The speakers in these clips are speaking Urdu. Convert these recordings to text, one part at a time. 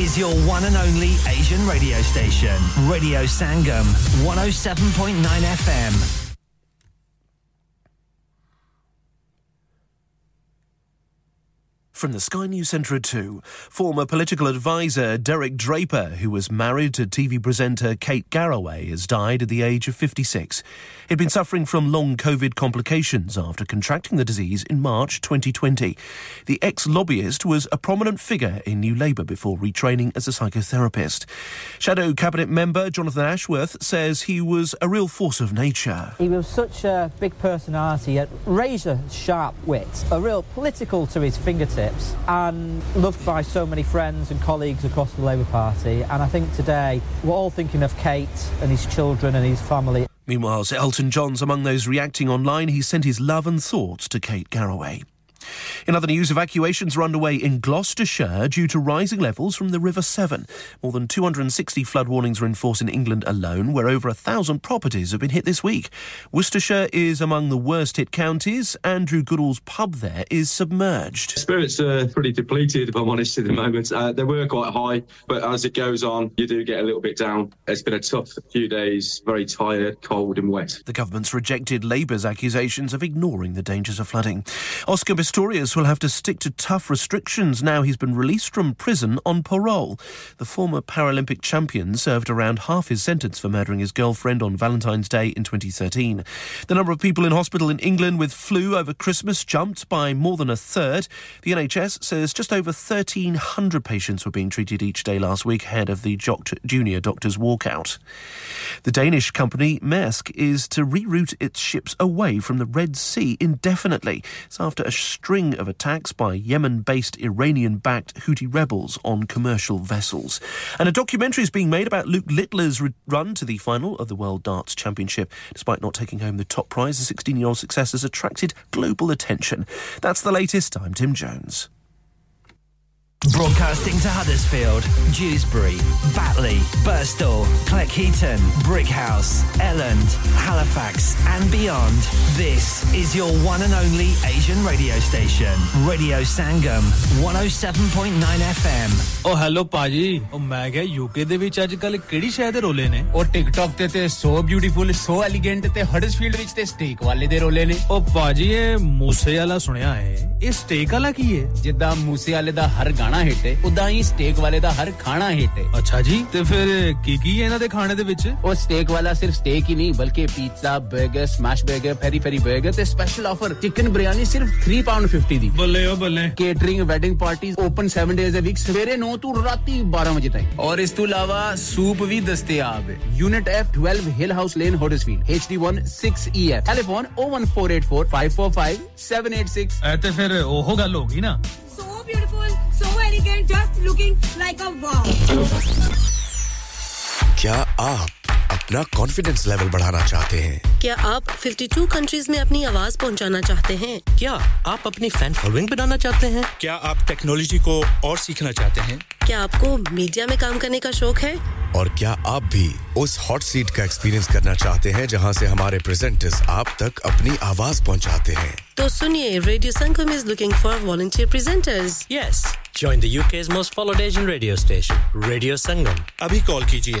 is your one and only Asian radio station, Radio Sangam, 107.9 FM. From the Sky News Centre at 2, former political advisor Derek Draper, who was married to TV presenter Kate Garraway, has died at the age of 56. He'd been suffering from long COVID complications after contracting the disease in March 2020. The ex lobbyist was a prominent figure in New Labour before retraining as a psychotherapist. Shadow Cabinet member Jonathan Ashworth says he was a real force of nature. He was such a big personality, a razor sharp wit, a real political to his fingertips and loved by so many friends and colleagues across the Labour Party. And I think today we're all thinking of Kate and his children and his family. Meanwhile, Elton John's among those reacting online. He sent his love and thoughts to Kate Garraway. In other news, evacuations are underway in Gloucestershire due to rising levels from the River Severn. More than 260 flood warnings are in force in England alone, where over a thousand properties have been hit this week. Worcestershire is among the worst hit counties. Andrew Goodall's pub there is submerged. Spirits are pretty depleted, if I'm honest, at the moment. Uh, they were quite high, but as it goes on, you do get a little bit down. It's been a tough few days, very tired, cold, and wet. The government's rejected Labour's accusations of ignoring the dangers of flooding. Oscar Pistorius will have to stick to tough restrictions now he's been released from prison on parole. The former Paralympic champion served around half his sentence for murdering his girlfriend on Valentine's Day in 2013. The number of people in hospital in England with flu over Christmas jumped by more than a third. The NHS says just over 1,300 patients were being treated each day last week ahead of the junior doctors' walkout. The Danish company Maersk is to reroute its ships away from the Red Sea indefinitely. It's after a string of attacks by Yemen based Iranian backed Houthi rebels on commercial vessels. And a documentary is being made about Luke Littler's run to the final of the World Darts Championship. Despite not taking home the top prize, the 16 year old success has attracted global attention. That's the latest. I'm Tim Jones. Broadcasting to Huddersfield, Dewsbury, Batley, Burstall, Cleckheaton, Brickhouse, Elland, Halifax, and beyond. This is your one and only Asian radio station, Radio Sangam, 107.9 FM. O hello ਭਾਜੀ ਉਹ ਮੈਂ ਕਿਹਾ ਯੂਕੇ ਦੇ ਵਿੱਚ ਅੱਜ ਕੱਲ ਕਿਹੜੀ ਸ਼ਹਿਰ ਦੇ ਰੋਲੇ ਨੇ ਉਹ ਟਿਕਟੌਕ ਤੇ ਤੇ ਸੋ ਬਿਊਟੀਫੁਲ ਸੋ ਐਲੀਗੈਂਟ ਤੇ ਹਡਸਫੀਲਡ ਵਿੱਚ ਤੇ ਸਟੇਕ ਵਾਲੇ ਦੇ ਰੋਲੇ ਨੇ ਉਹ ਭਾਜੀ ਇਹ ਮੂਸੇ ਵਾਲਾ ਸੁਣਿਆ ਹੈ ਇਹ ਸਟੇਕ ਵਾਲਾ ਕੀ ਹੈ ਜਿੱਦਾਂ ਮੂਸੇ ਵਾਲੇ ਦਾ ਹਰ ਗਾਣਾ ਖਾਣਾ ਹਿੱਟ ਹੈ ਉਦਾਂ ਹੀ ਸਟੇਕ ਵਾਲੇ ਦਾ ਹਰ ਖਾਣਾ ਹਿੱਟ ਹੈ ਅੱਛਾ ਜੀ ਤੇ ਫਿਰ ਕੀ ਕੀ ਹੈ ਇਹਨਾਂ ਦੇ ਖਾਣੇ ਦੇ ਵਿੱਚ ਉਹ ਸਟੇਕ ਵਾਲਾ ਸਿਰਫ ਸਟੇਕ ਹੀ ਨਹੀਂ ਬਲਕਿ ਪੀਜ਼ਾ 버ਗਰ ਸਮੈਸ਼ 버ਗਰ ਫੈਰੀ ਫੈਰੀ 버ਗਰ ਤੇ ਸਪੈਸ਼ਲ ਆਫਰ ਚਿਕਨ ਬਿਰਿਆਨੀ ਸਿਰਫ 3 ਪਾਉਂਡ 50 ਦੀ ਬੱਲੇ ਓ ਬੱਲੇ catering wedding parties open 7 days a week ਸਵੇਰੇ 9 ਤੋਂ ਰਾਤੀ 12 ਵਜੇ ਤੱਕ ਔਰ ਇਸ ਤੋਂ ਇਲਾਵਾ ਸੂਪ ਵੀ ਦਸਤਿਆਬ ਹੈ unit F 12 Hill House Lane Huddersfield H D 1 6 E F telephone 01484545786 ਐ ਤੇ ਫਿਰ ਉਹ ਗੱਲ ਹੋ ਗਈ ਨਾ so beautiful, so elegant, just looking like a wow. کیا آپ اپنا کانفیڈینس لیول بڑھانا چاہتے ہیں؟ کیا آپ 52 کنٹریز میں اپنی آواز پہنچانا چاہتے ہیں؟ کیا آپ اپنی فین فالوئنگ بنانا چاہتے ہیں؟ کیا آپ ٹیکنالوجی کو اور سیکھنا چاہتے ہیں؟ کیا آپ کو میڈیا میں کام کرنے کا شوق ہے؟ اور کیا آپ بھی اس ہاٹ سیٹ کا ایکسپیرینس کرنا چاہتے ہیں جہاں سے ہمارے پریزنٹرز آپ تک اپنی آواز پہنچاتے ہیں؟ تو سنیے radio Sangam is looking for volunteer presenters yes Join the UK's most followed four radio four Radio Sangam. Abhi call kijiye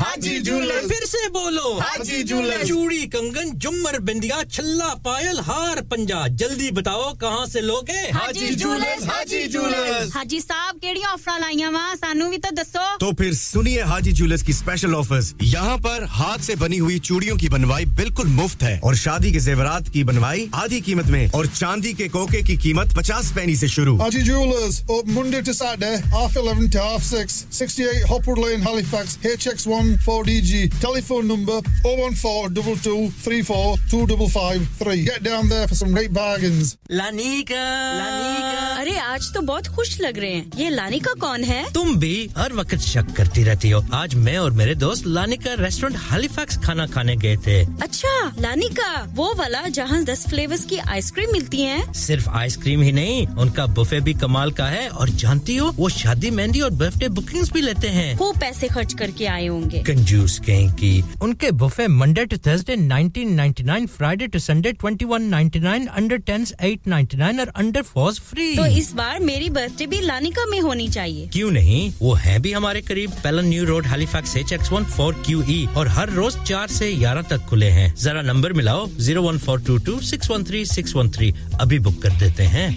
Haji jeweller پھر سے بولو۔ حاجی جولر چوڑی کنگن جمر بندیا چھلا پائل ہار پنجا۔ جلدی بتاؤ کہاں سے لوگے؟ حاجی جولر حاجی جولر حاجی صاحب کیڑی آفر لائیاں وا سانو بھی تو دسو۔ تو پھر سنیے حاجی جولرز کی اسپیشل آفرز یہاں پر ہاتھ سے بنی ہوئی چوڑیوں کی بنوائی بالکل مفت ہے۔ اور شادی کے زیورات کی بنوائی آدھی قیمت میں اور چاندی کے کوکے کی قیمت پچاس پینی سے شروع۔ Haji jewellers Monday to Saturday half 11 to half Rockwood Lane, Halifax, HX1 4DG. Telephone number 014 2234 Get down there for some great bargains. لانیکا لانیکا ارے آج تو بہت خوش لگ رہے ہیں یہ لانیکا کون ہے تم بھی ہر وقت شک کرتی رہتی ہو آج میں اور میرے دوست لانیکا ریسٹورینٹ ہالیفیکس کھانا کھانے گئے تھے اچھا لانیکا وہ والا جہاں دس فلیورز کی آئس کریم ملتی ہیں صرف آئس کریم ہی نہیں ان کا بفے بھی کمال کا ہے اور جانتی ہو وہ شادی مہندی اور برتھ ڈے بکنگز بھی لیتے ہیں ہیں۔ خوب پیسے خرچ کر کے آئے ہوں گے۔ کنجوس کہیں کی ان کے buffet Monday to Thursday 1999 Friday to Sunday 21.99 under 10s 8.99 اور انڈر 4s فری۔ تو اس بار میری برتھ ڈے بھی لانیکا میں ہونی چاہیے۔ کیوں نہیں؟ وہ ہے بھی ہمارے قریب۔ Pellon New Road Halifax H X 14QE اور ہر روز چار سے 11 تک کھلے ہیں۔ ذرا نمبر ملاؤ 01422613613 ابھی بک کر دیتے ہیں۔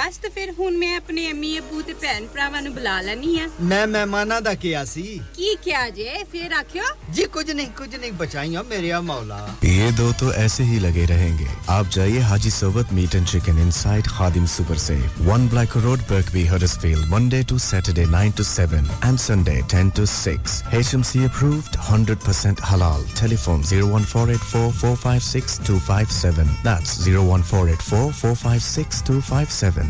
ਬਸ ਤੇ ਫਿਰ ਹੁਣ ਮੈਂ ਆਪਣੇ ਅੰਮੀ ਅਪੂ ਤੇ ਭੈਣ ਭਰਾਵਾਂ ਨੂੰ ਬੁਲਾ ਲੈਣੀ ਆ ਮੈਂ ਮਹਿਮਾਨਾਂ ਦਾ ਕਿਹਾ ਸੀ ਕੀ ਕਿਹਾ ਜੇ ਫਿਰ ਆਖਿਓ ਜੀ ਕੁਝ ਨਹੀਂ ਕੁਝ ਨਹੀਂ ਬਚਾਈਆਂ ਮੇਰੇਆ ਮੌਲਾ ਇਹ ਦੋ ਤੋਂ ਐਸੇ ਹੀ ਲਗੇ ਰਹਿਣਗੇ ਆਪ ਜਾਈਏ Haji Sarwat meat and chicken inside Khadim super say 1 Black Road Birkby Huddersfield Monday to Saturday 9 to 7 and Sunday 10 to 6 HMC approved 100% ਹਲਾਲ telephone 01484456257 that's 01484456257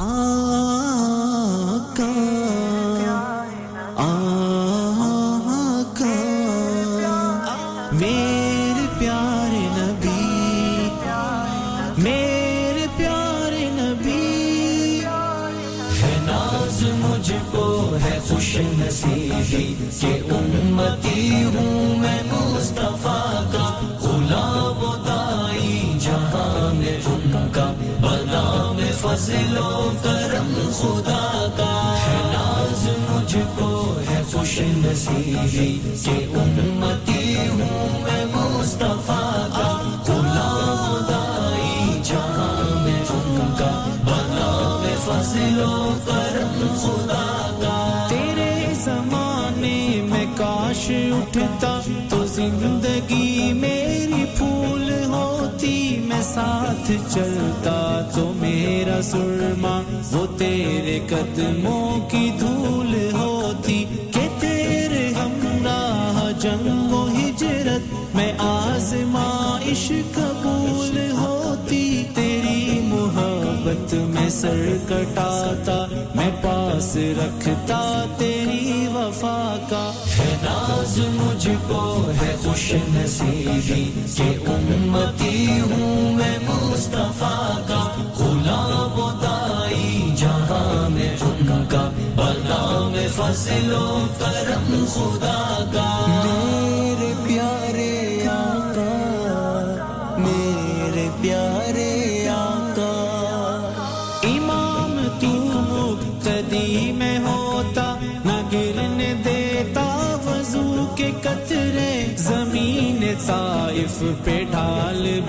نبی نبی ناز مجھ کو ہے خوش نصیبی کہ امتی ہوں فضل و کرم خدا کا۔ ہے ناز مجھ کو ہے خوش نصیبی کہ امتی ہوں میں مصطفیٰ کا۔ غلام دائی جہاں میں ان کا۔ بنا میں فضل و کرم خدا کا۔ تیرے زمانے میں کاش اٹھتا تو زندگی میری پھول ہوتی، میں ساتھ چلتا تو میرا سرما وہ تیرے قدموں کی دھول ہوتی۔ کہ تیرے ہمراہ جنگ و ہجرت، میں آزمائش عشق میں سر کٹاتا، میں پاس رکھتا تیری وفا کا۔ ہے ناز مجھ کو، ہے خوش نصیبی کہ امتی ہوں میں مصطفیٰ کا۔ غلام و دائی جہاں میں ان کا، بلا میں فضل و کرم خدا کا۔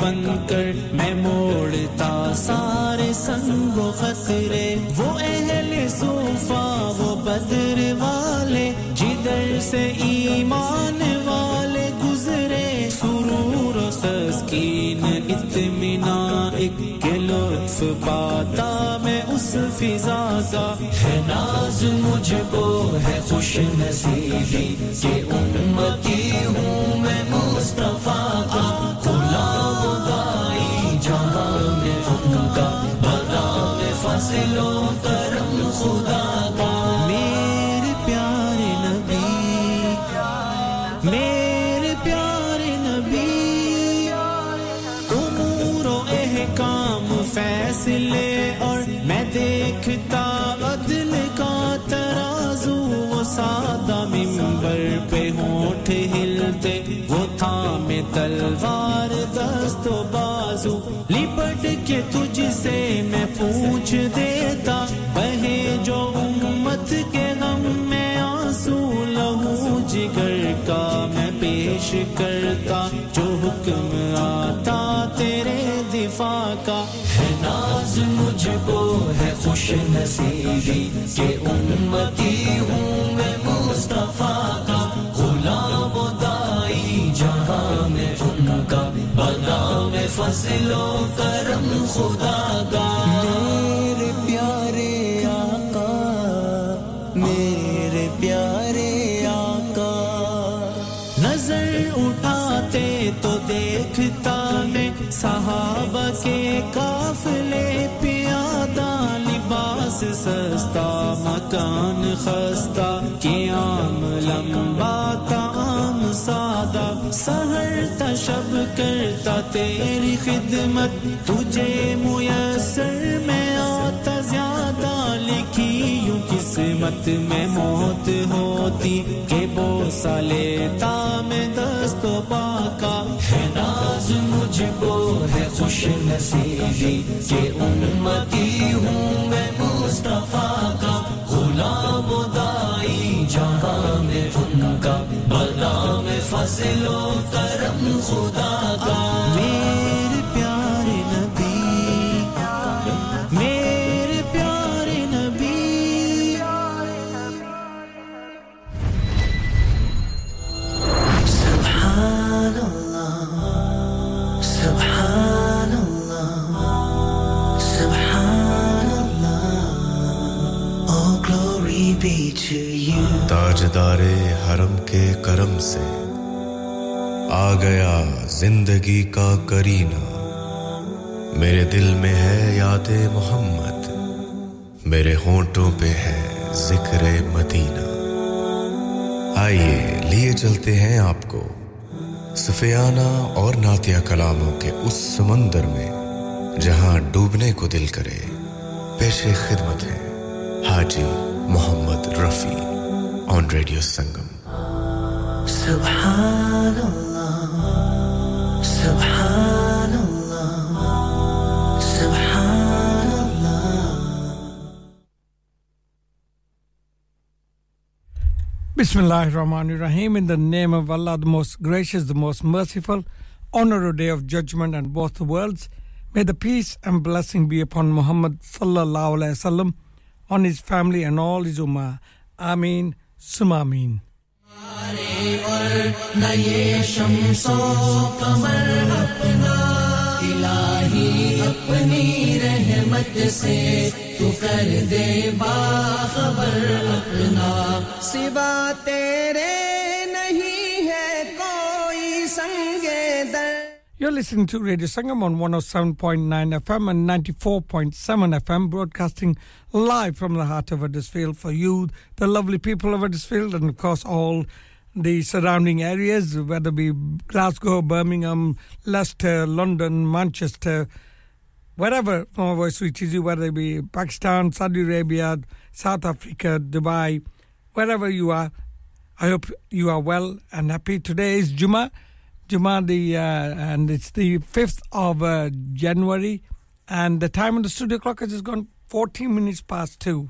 بن کر میں موڑتا، سارے سنگ و خطرے، وہ اہل صوفا وہ بدر والے، جدر سے ایمان والے گزرے، سرور و سسکین اتمنا ایک کے لطف پاتا میں اس فضا کا۔ ہے ناز مجھ کو، ہے خوش نصیبی، کہ امتی ہوں میں مصطفیٰ کا۔ Si lo firmo, تجھ سے میں پوچھ دیتا کہے جو امت کے غم میں آنسو لہو، جگر کا میں پیش کرتا، جو حکم آتا تیرے دفاع کا۔ ہے ناز مجھ کو، ہے خوش نصیبی کہ امتی ہوں میں مصطفیٰ کا۔ غلام فضل و کرم خدا کا۔ میرے پیارے آقا میرے پیارے آقا۔ نظر اٹھاتے تو دیکھتا میں صحابہ کے قافلے پیادہ لباس سستا مکان خستہ قیام لمبا سہر تشب کرتا تیری خدمت تجھے میسر میں آتا، زیادہ لکھی یوں قسمت میں موت ہوتی، کہ بوسا لیتا میں دست و پاکا ہے، ناز مجھ کو ہے خوش نصیبی، کہ امتی ہوں میں مصطفیٰ۔ فضل و کرم خدا کا۔ میرے پیارے نبی میرے پیارے نبی۔ سبحان اللہ سبحان اللہ سبحان اللہ۔ Oh glory be to you تاجدار حرم کے کرم سے۔ آ گیا زندگی کا کرینہ۔ میرے دل میں ہے یاد محمد، میرے ہونٹوں پہ ہے ذکر مدینہ۔ آئیے، لیے چلتے ہیں آپ کو سفیانہ اور ناتیہ کلاموں کے اس سمندر میں، جہاں ڈوبنے کو دل کرے پیش خدمت ہے حاجی محمد رفیع آن ریڈیو سنگم۔ سبحان اللہ۔ Subhanallah, Subhanallah. Bismillahir Rahmanir Rahim. In the name of Allah, the most gracious, the most merciful, honor a day of judgment and both the worlds. May the peace and blessing be upon Muhammad sallallahu alaihi wasallam, on his family and all his ummah. Ameen, summa نئے کمر اپنا اپنی رحمت سے تو کر دے باخبر اپنا سوا تیرے You're listening to Radio Sangam on 107.9 FM and 94.7 FM, broadcasting live from the heart of Huddersfield for you, the lovely people of Huddersfield, and of course all the surrounding areas, whether it be Glasgow, Birmingham, Leicester, London, Manchester, wherever my voice reaches you, whether it be Pakistan, Saudi Arabia, South Africa, Dubai, wherever you are. I hope you are well and happy. Today is Juma. Juma the uh, and it's the fifth of uh, January, and the time on the studio clock has just gone fourteen minutes past two.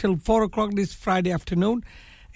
till four o'clock this Friday afternoon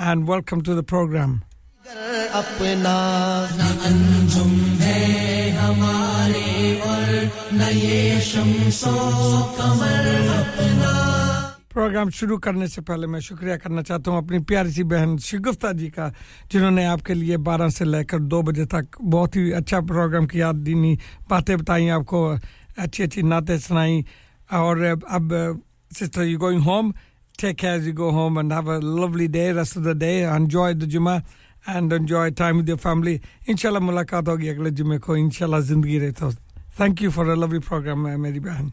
and welcome to the programme اپنا۔ انجم ہے ہمارے اور نئے یہ کمر اپنا۔ پروگرام شروع کرنے سے پہلے میں شکریہ کرنا چاہتا ہوں اپنی پیاری سی بہن شگفتہ جی کا جنہوں نے آپ کے لیے بارہ سے لے کر دو بجے تک بہت ہی اچھا پروگرام کی یاد دینی باتیں بتائیں آپ کو اچھی اچھی نعتیں سنائیں۔ اور اب sister you going home take care you go home and have a lovely day rest of the day enjoy the جمعہ and enjoy time with your family. Inshallah, mulaqat hogi agle jumme ko. Inshallah, zindagi rehta Thank you for a lovely program, eh, Mary Behan.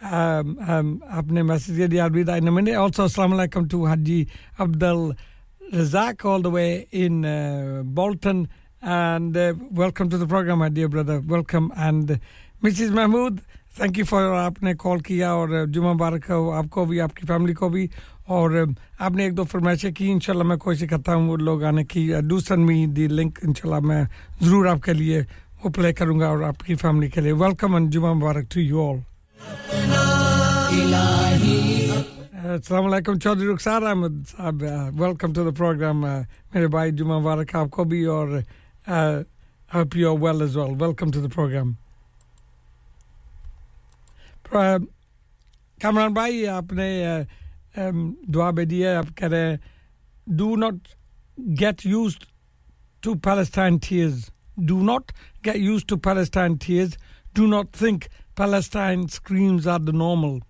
um, um, اپنے میسج کے لیے الوداع. ان آلسو السلام علیکم to Haji Abdul Razzaq all the way in Bolton and welcome to the programme ہے brother welcome and Mrs Mahmood thank you for آپ نے کال کیا اور جمعہ مبارک ہو آپ کو بھی آپ کی فیملی کو بھی اور آپ نے ایک دو فرمائشیں کی انشاءاللہ میں کوشش کرتا ہوں وہ لوگ آنے کی do sun me the link انشاءاللہ میں ضرور آپ کے لیے وہ پلے کروں گا اور آپ کی فیملی کے لیے ویلکم اینڈ جمعہ مبارک to you all Uh, Assalamualaikum, Chaudhry Rukhsar Ahmed. Uh, welcome to the program. Uh, mere bhai, Juma Varakab, Kobi, or uh, hope you're well as well. Welcome to the program. Kamran bhai, aapne um, dua bediye, aap kare, do not get used to Palestine tears. Do not get used to Palestine tears. Do not think Palestine screams are the normal.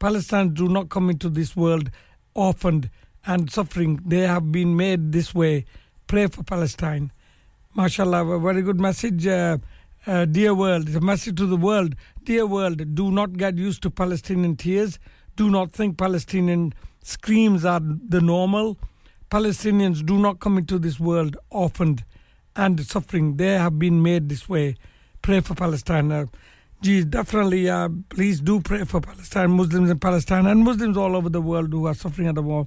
Palestinians do not come into this world orphaned and suffering. They have been made this way. Pray for Palestine. MashaAllah, a very good message. Uh, uh, dear world, it's a message to the world. Dear world, do not get used to Palestinian tears. Do not think Palestinian screams are the normal. Palestinians do not come into this world orphaned and suffering. They have been made this way. Pray for Palestine. Uh, Geez, definitely. Uh, please do pray for Palestine, Muslims in Palestine, and Muslims all over the world who are suffering at the war.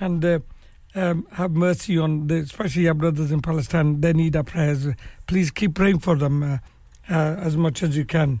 and uh, um, have mercy on the, especially our brothers in Palestine. They need our prayers. Please keep praying for them uh, uh, as much as you can.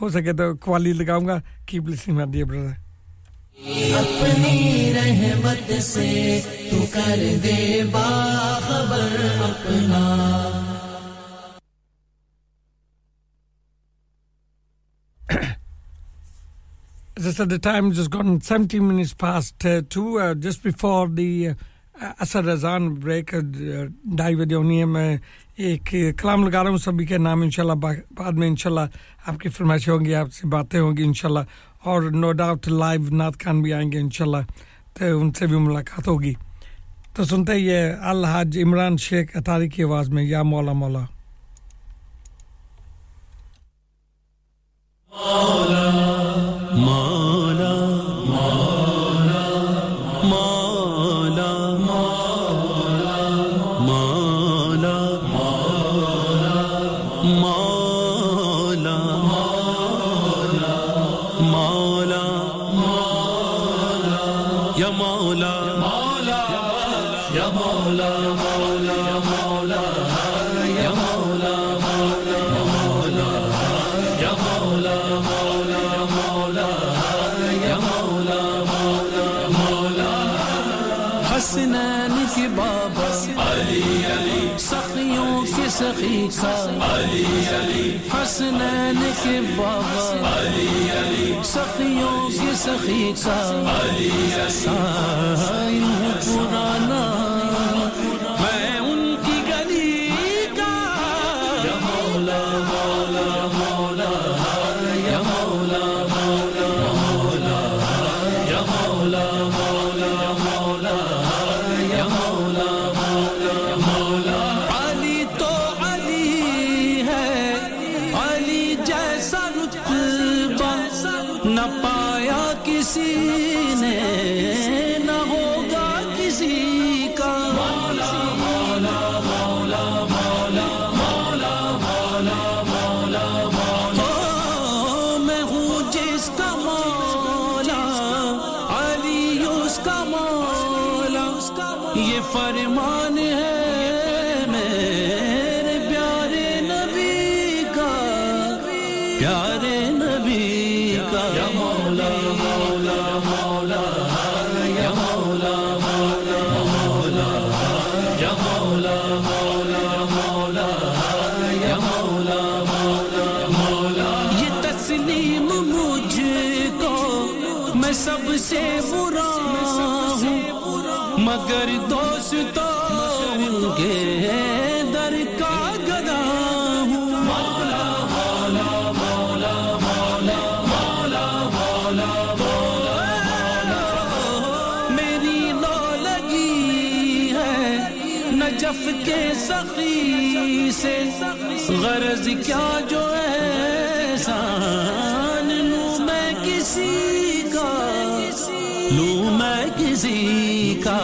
ہو سکے تو قوالی لگاؤں گا کیپ لسنگ میں دیئے برادر اپنی رحمت سے تو کر دے باخبر اپنا As I said, the time has just gone 17 minutes past uh, two, uh, just before the uh, Asad Azan break. Uh, David Yoniam, uh, ایک کلام لگا رہا ہوں سبھی کے نام، انشاءاللہ بعد میں انشاءاللہ آپ کی فرمائشیں ہوں گی، آپ سے باتیں ہوں گی انشاءاللہ، اور نو ڈاؤٹ لائیو نعت خان بھی آئیں گے انشاءاللہ، تو ان سے بھی ملاقات ہوگی۔ تو سنتے ہی الحاج عمران شیخ اطاری کی آواز میں، یا مولا مولا۔ مولا مولا۔ تھا علی حسنین کے بابا علی سخیوں کی سخی تھا علی سائن پرانا سخی سے غرض کیا جو احسان لوں میں کسی کا لوں میں کسی کا۔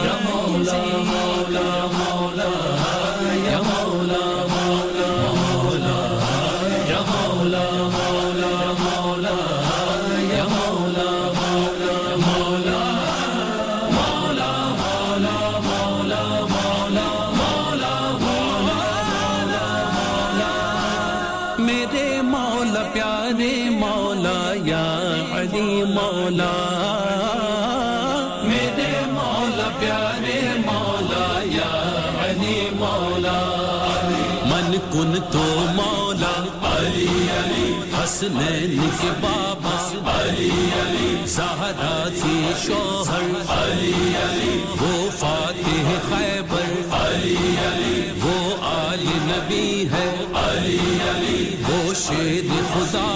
حسنین کے بابا علی علی، زہرا کے شوہر علی علی وہ فاتح خیبر علی علی وہ آل نبی ہے علی علی وہ شیر خدا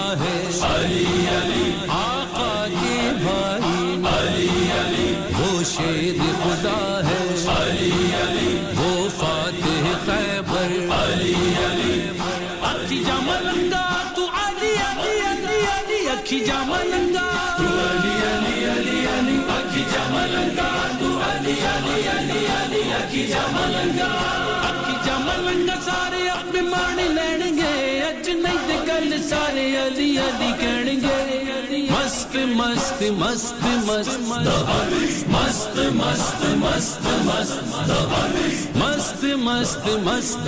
ملنگا سارے اپنے مان لین گے اج نہیں کل سارے علی علی کہن گے مست مست مست مست مست مست مست مست مست مست مست مست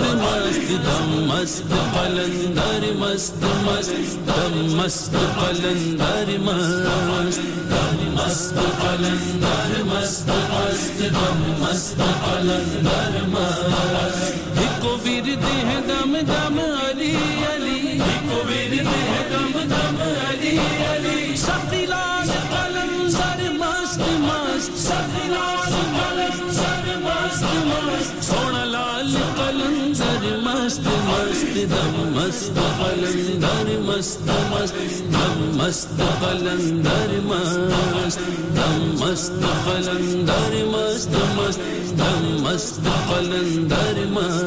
دم مست قلندر مست مست دم مست پلندر مست دم مست قلندر مست مست دم مست قلندر مست کو ورد ہے دم دم علی مست سونا لال قلندر مست مست، دم مست، قلندر مست مست، دم مست، قلندر مست، دم مست، قلندر مست مست، دم مست، قلندر مست،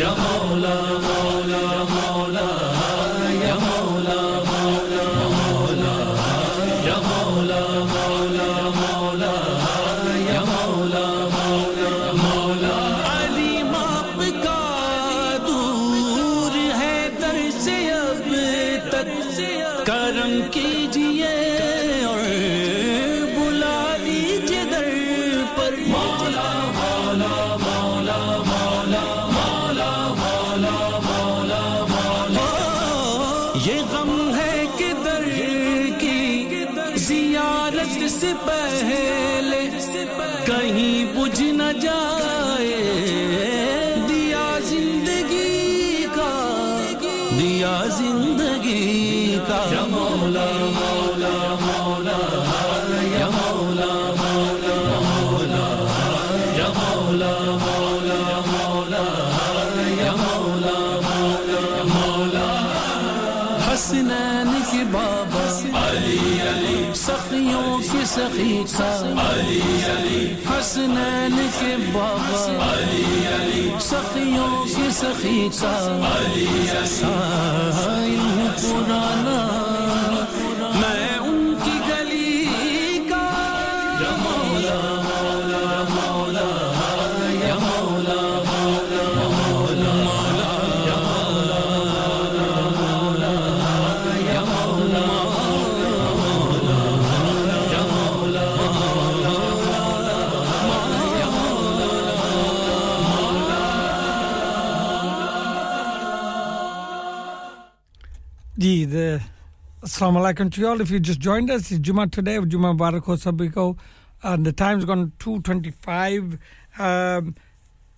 یا مولا مولا مولا سخی کا پرانا Assalamu alaikum to you all. If you just joined us, it's Juma today, Juma Barak ho sabiko. And the time's gone 2.25. Um,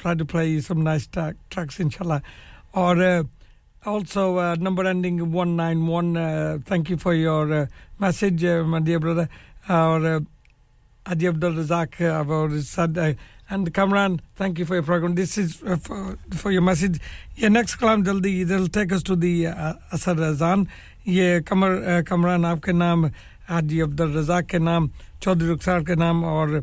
try to play uh, also uh, number ending 191 uh, thank you for your uh, message uh, my dear brother. Our uh, Adi Abdul Razak uh, I've already said and Kamran thank you for your program. This is for, for, your message. Your next kalam jaldi they'll take us to the uh, Asar Azan yeah Kamar, Kamran aapke naam Adi Abdul Razak ke naam Chaudhry Rukhsar ke naam aur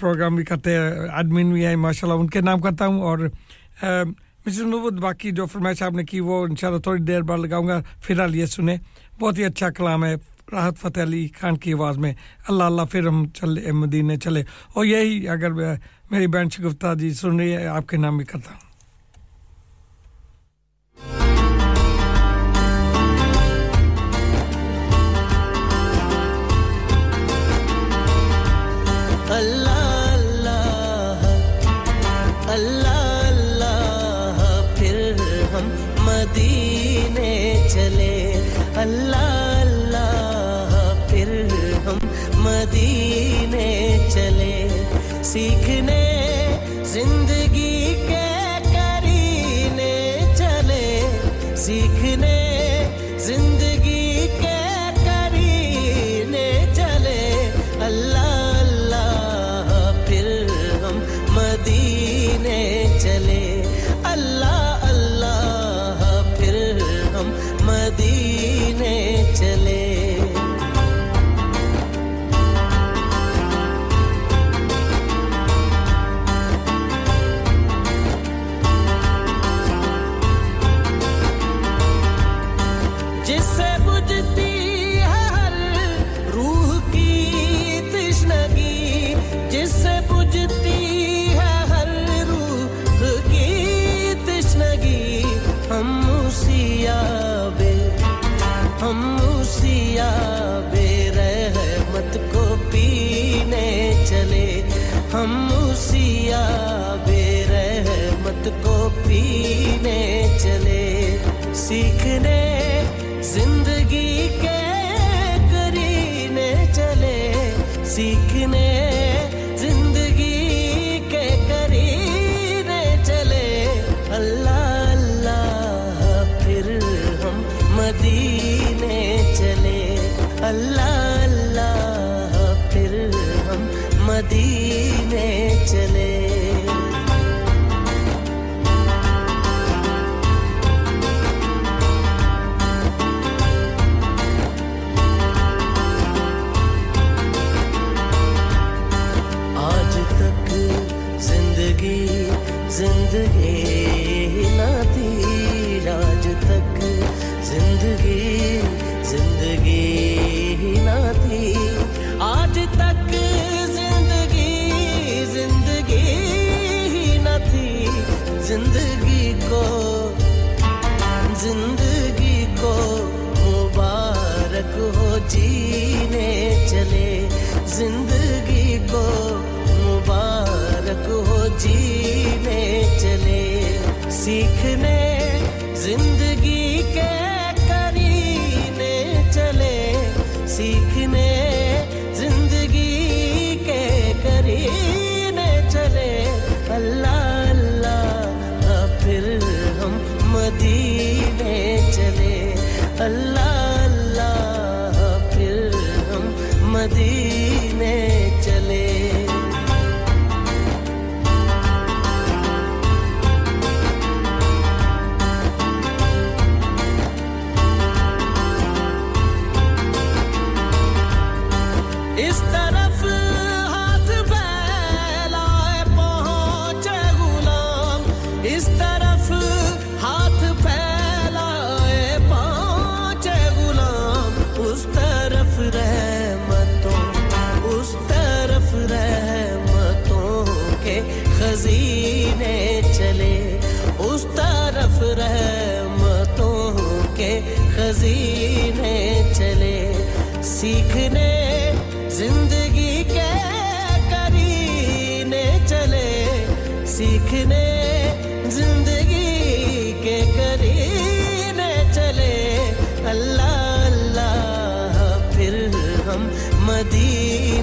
programme بھی کرتے ہیں ایڈمن بھی ہیں، ماشاءاللہ ان کے نام کرتا ہوں اور مسز نوبود باقی جو فرمائش آپ نے کی وہ ان شاء اللہ تھوڑی دیر بعد لگاؤں گا فی الحال یہ سنیں۔ بہت ہی اچھا کلام ہے، راحت فتح علی خان کی آواز میں۔ اللہ اللہ، پھر ہم چلے مدینے چلے۔ اور یہی اگر میری بہن شگفتہ جی سن رہی ہے، آپ کے نام بھی کرتا ہوں۔ مدینے چلے سیکھنے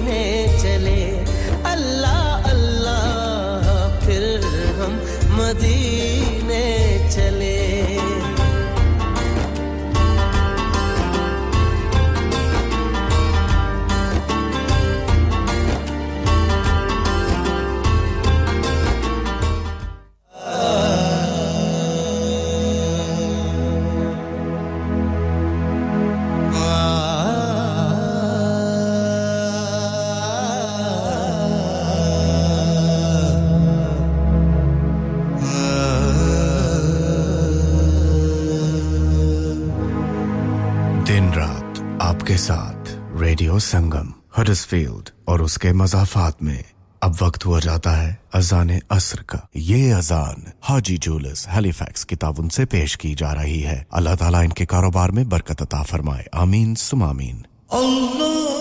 ملنے چلے۔ اللہ اللہ پھر ہم مدینہ ریڈیو سنگم ہرس فیلڈ اور اس کے مضافات میں اب وقت ہوا جاتا ہے اذان اثر کا۔ یہ اذان حاجی جولس ہیلی فیکس کی تعاون سے پیش کی جا رہی ہے۔ اللہ تعالیٰ ان کے کاروبار میں برکت عطا فرمائے۔ آمین سم آمین۔ اللہ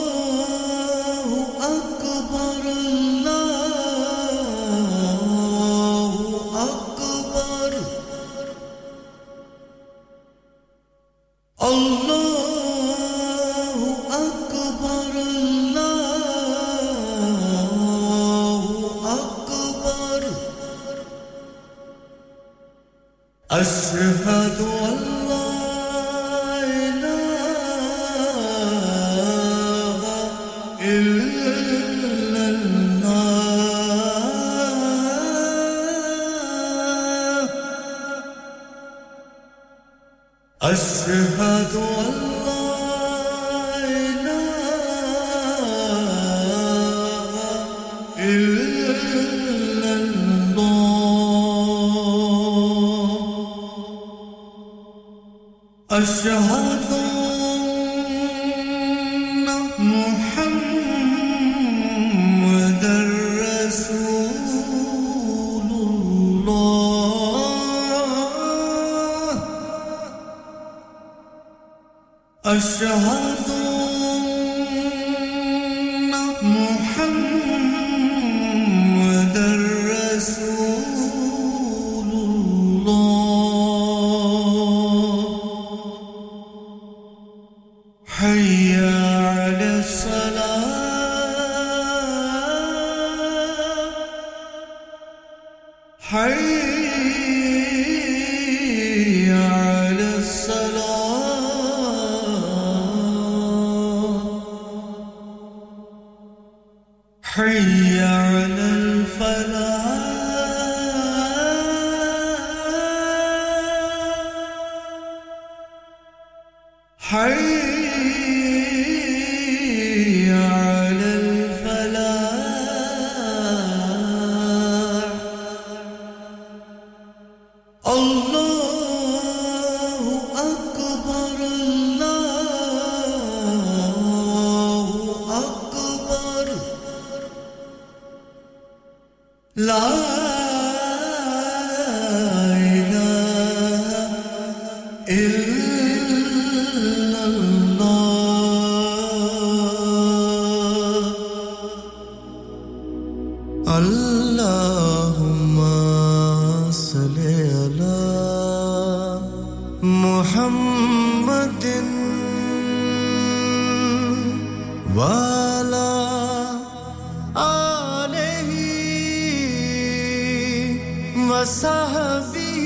وصحبه.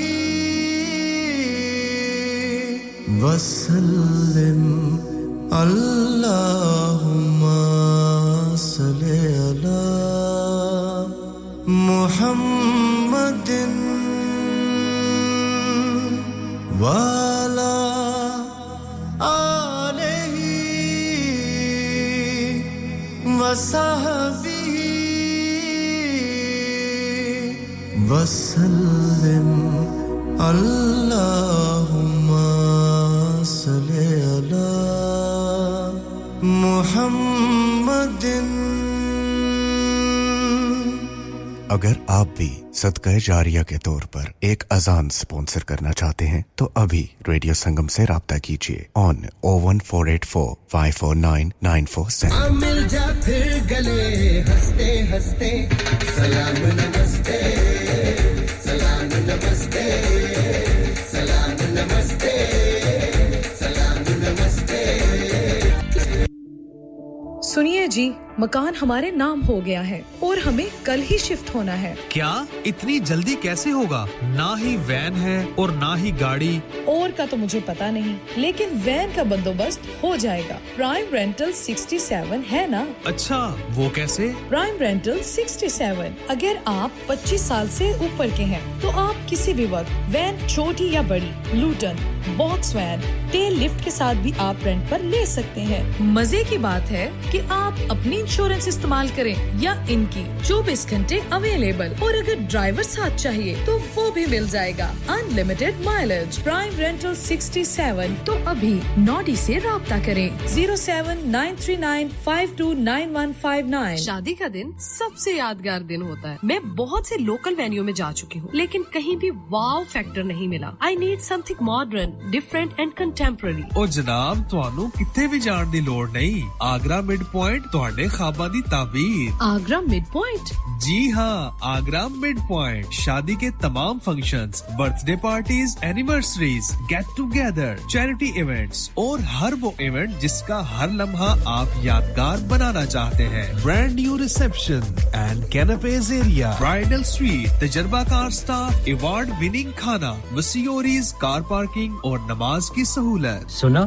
وسلم اللهم صل على محمد وعلى آله وصحبه. وسلم اللهم صل على محمد. اگر آپ بھی صدقہ جاریہ کے طور پر ایک اذان سپونسر کرنا چاہتے ہیں تو ابھی ریڈیو سنگم سے رابطہ کیجیے on O one four eight four five four nine nine four seven گلے ہنستے ہنستے سلام نمستے۔ سنیے جی۔ مکان ہمارے نام ہو گیا ہے اور ہمیں کل ہی شفٹ ہونا ہے۔ کیا اتنی جلدی کیسے ہوگا؟ نہ ہی وین ہے اور نہ ہی گاڑی۔ اور کا تو مجھے پتا نہیں لیکن وین کا بندوبست ہو جائے گا۔ پرائم رینٹل سکسٹی سیون ہے نا؟ اچھا وہ کیسے؟ پرائم رینٹل سکسٹی سیون اگر آپ پچیس سال سے اوپر کے ہیں تو آپ کسی بھی وقت وین چھوٹی یا بڑی Luton box van tail lift کے ساتھ بھی آپ رینٹ پر لے سکتے ہیں۔ مزے کی بات ہے کہ آپ اپنی انشورنس استعمال کریں یا ان کی چوبیس گھنٹے اویلیبل اور اگر ڈرائیور ساتھ چاہیے تو وہ بھی مل جائے گا unlimited mileage prime rental sixty seven تو ابھی نوڈی سے رابطہ کریں zero seven nine three nine five two nine one five nine شادی کا دن سب سے یادگار دن ہوتا ہے میں بہت سے لوکل وینیو میں جا چکی ہوں لیکن کہیں بھی واو فیکٹر نہیں ملا I need something modern different and contemporary اور جناب تہن کتنے بھی جان کی لوڈ نہیں آگرہ مڈ پوائنٹ تے خوابادی تعبیر۔ Agra mid point. جی ہاں آگرہ مڈ پوائنٹ۔ شادی کے تمام function birthday parties anniversaries get together charity events اور ہر وہ ایونٹ جس کا ہر لمحہ آپ یادگار بنانا چاہتے ہیں۔ Brand new reception and canapes area bridal suite تجربہ کار سٹاف ایوارڈ وننگ کھانا وسیوریز کار پارکنگ اور نماز کی سہولت۔ سنا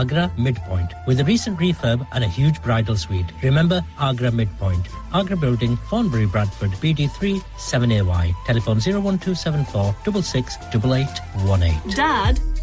Agra midpoint with recent refurb and a huge bridal suite. Remember Agra Midpoint, Agra Building, Thornbury, Bradford, BD3 7AY. Telephone 01274 668818. Dad.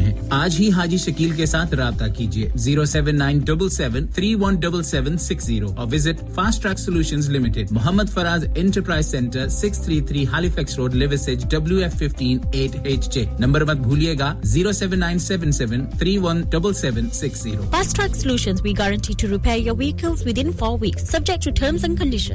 ہیں۔ آج ہی حاجی شکیل کے ساتھ رابطہ کیجیے۔ Zero seven nine double seven three one double seven six zero اور visit Fast Track Solution Limited. Muhammad Faraz Enterprise Centre six three three ہالی Halifax Road W F fifteen eight H J. Number مت بھولے گا۔ Zero seven nine seven seven three one double seven six zero. Fast Track Solution we guarantee to repair your vehicles within four weeks subject to terms and condition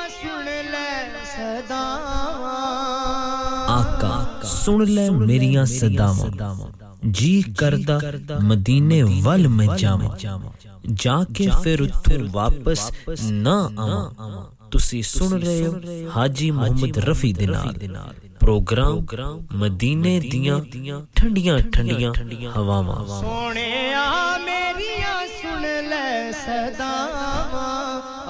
سن لے صدا آقا سن لے میریاں صداواں جی کردہ مدینے ول میں جاواں جا کے پھر اتھوں واپس نہ آواں تسی سن رہے ہو حاجی محمد رفی دے نال پروگرام مدینے دیاں ٹھنڈیاں ٹھنڈیاں ہواواں آ میریاں سن لے صداواں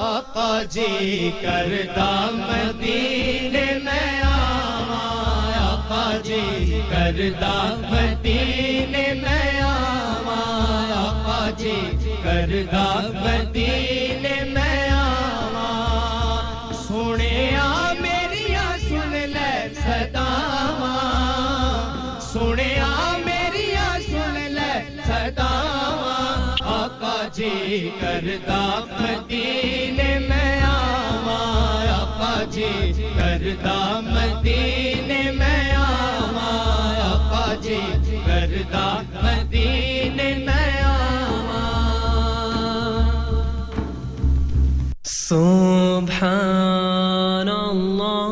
آقا جی کرتا مدینے میں آواں آقا جی کرتا مدینے میں آواں آقا جی کرتا مدینے میں آواں سونے میری سن لے سداواں سونے میری سن لے سداواں آقا جی کرتا مدینے مدینے میں آوا آقا جی کردا مدینے میں آوا سبحان Allah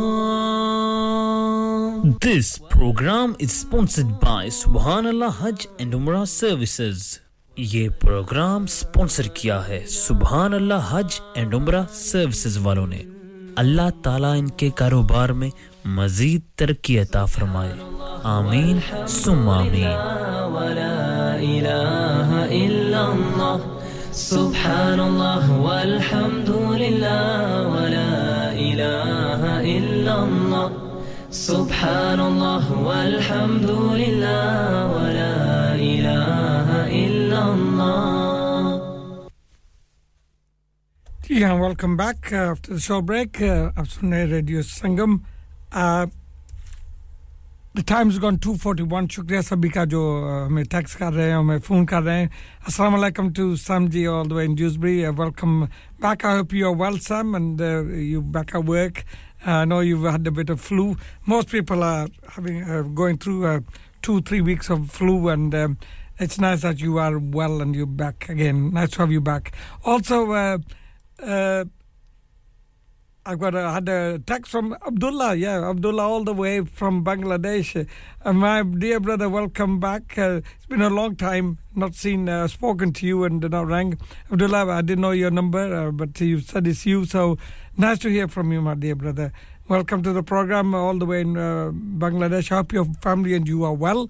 This program is sponsored by Subhanallah Hajj and Umrah Services. یہ پروگرام سپانسر کیا ہے سبحان اللہ حج اینڈ عمرہ سروسز والوں نے۔ اللہ تعالیٰ ان کے کاروبار میں مزید ترقی عطا فرمائے آمین. سم آمین. ولا الہ إلا اللہ سبحان اللہ والحمد للہ ولا الہ إلا اللہ سبحان اللہ والحمد للہ ولا الہ إلا اللہ Yeah, welcome back uh, after the short break. Uh, Absunay Radio Sangam. Uh, the time is gone 241. Shukriya Sabika jo uh, hume text kar rahe hain, hume phone kar rahe hain. Assalamu alaikum to Samji all the way in Dewsbury. Uh, welcome back. I hope you are well, Sam, and you're back at work. I know you've had a bit of flu. Most people are having going through two, three weeks of flu, and um, it's nice that you are well and you're back again. Nice to have you back. Also, I've got a, had a text from Abdullah. Yeah, Abdullah, all the way from Bangladesh. Uh, my dear brother, welcome back. Uh, it's been a long time not seen, uh, spoken to you, and not rang. Abdullah, I didn't know your number, uh, but you said it's you. So nice to hear from you, my dear brother. Welcome to the program, all the way in uh, Bangladesh. I hope your family and you are well.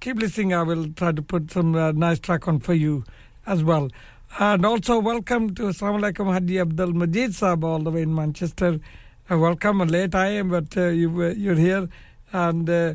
keep listening. I will try to put some uh, nice track on for you as well. And also, welcome to Assalamualaikum, Hadi Abdul Majid Sab, all the way in Manchester. Uh, welcome, late I am, but uh, you, uh, you're here. And uh,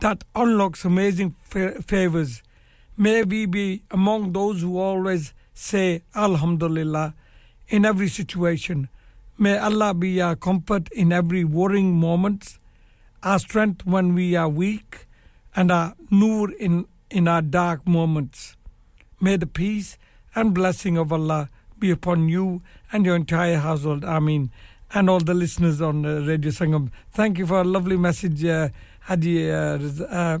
that unlocks amazing favors. May we be among those who always say Alhamdulillah in every situation. May Allah be our comfort in every worrying moment, our strength when we are weak, and our nur in, in our dark moments. May the peace and blessing of Allah be upon you and your entire household. Ameen. And all the listeners on uh, Radio Sangam. Thank you for a lovely message, uh, Hadi uh, uh,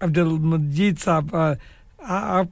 Abdul Majid Saab. Uh,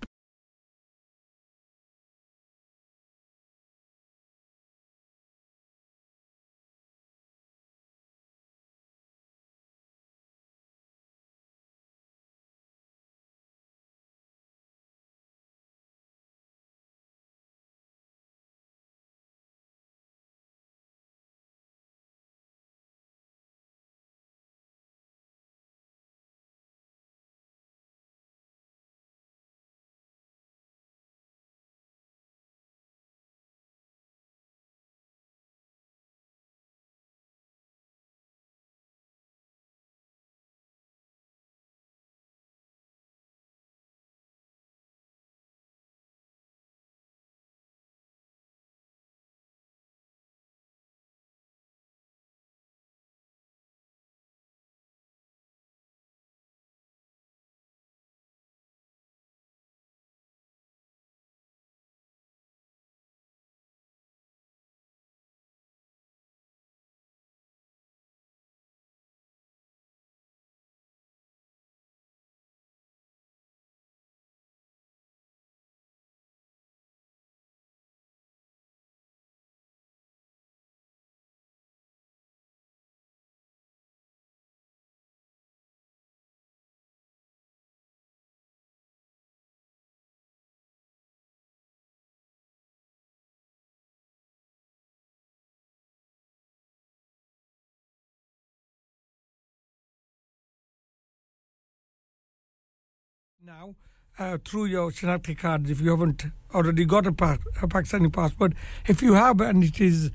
now uh, through your Shinakti cards if you haven't already got a, pa- a Pakistani passport. If you have and it is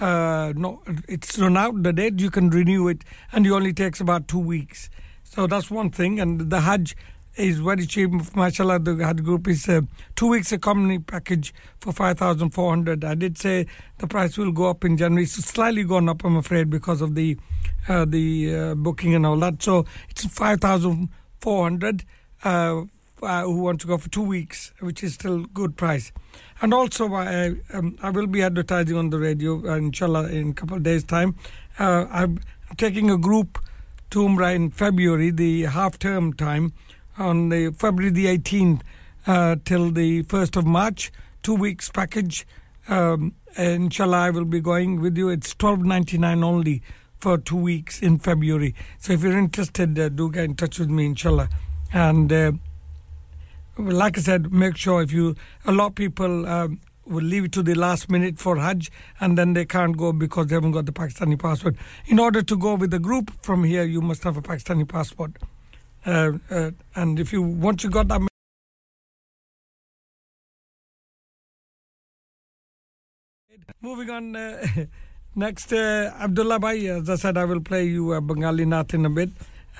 uh, no, it's run out the date, you can renew it, and it only takes about two weeks. So that's one thing. And the Hajj is very cheap. Mashallah, the Hajj group is uh, two weeks economy package for 5,400. I did say the price will go up in January. It's slightly gone up, I'm afraid, because of the uh, the uh, booking and all that. So it's 5,400 uh, uh, who want to go for two weeks, which is still good price. And also, I, um, I will be advertising on the radio, uh, inshallah, in a couple of days' time. Uh, I'm taking a group to Umrah in February, the half term time, on the February the 18th uh, till the 1st of March, two weeks package. Um, inshallah, I will be going with you. It's 12.99 only for two weeks in February. So if you're interested, uh, do get in touch with me, inshallah. And uh, like I said, make sure if you, a lot of people um, will leave it to the last minute for Hajj and then they can't go because they haven't got the Pakistani passport. In order to go with the group from here, you must have a Pakistani passport. Uh, uh, and if you once you got that moving on uh, next uh, abdullah bhai as i said i will play you a bengali nath in a bit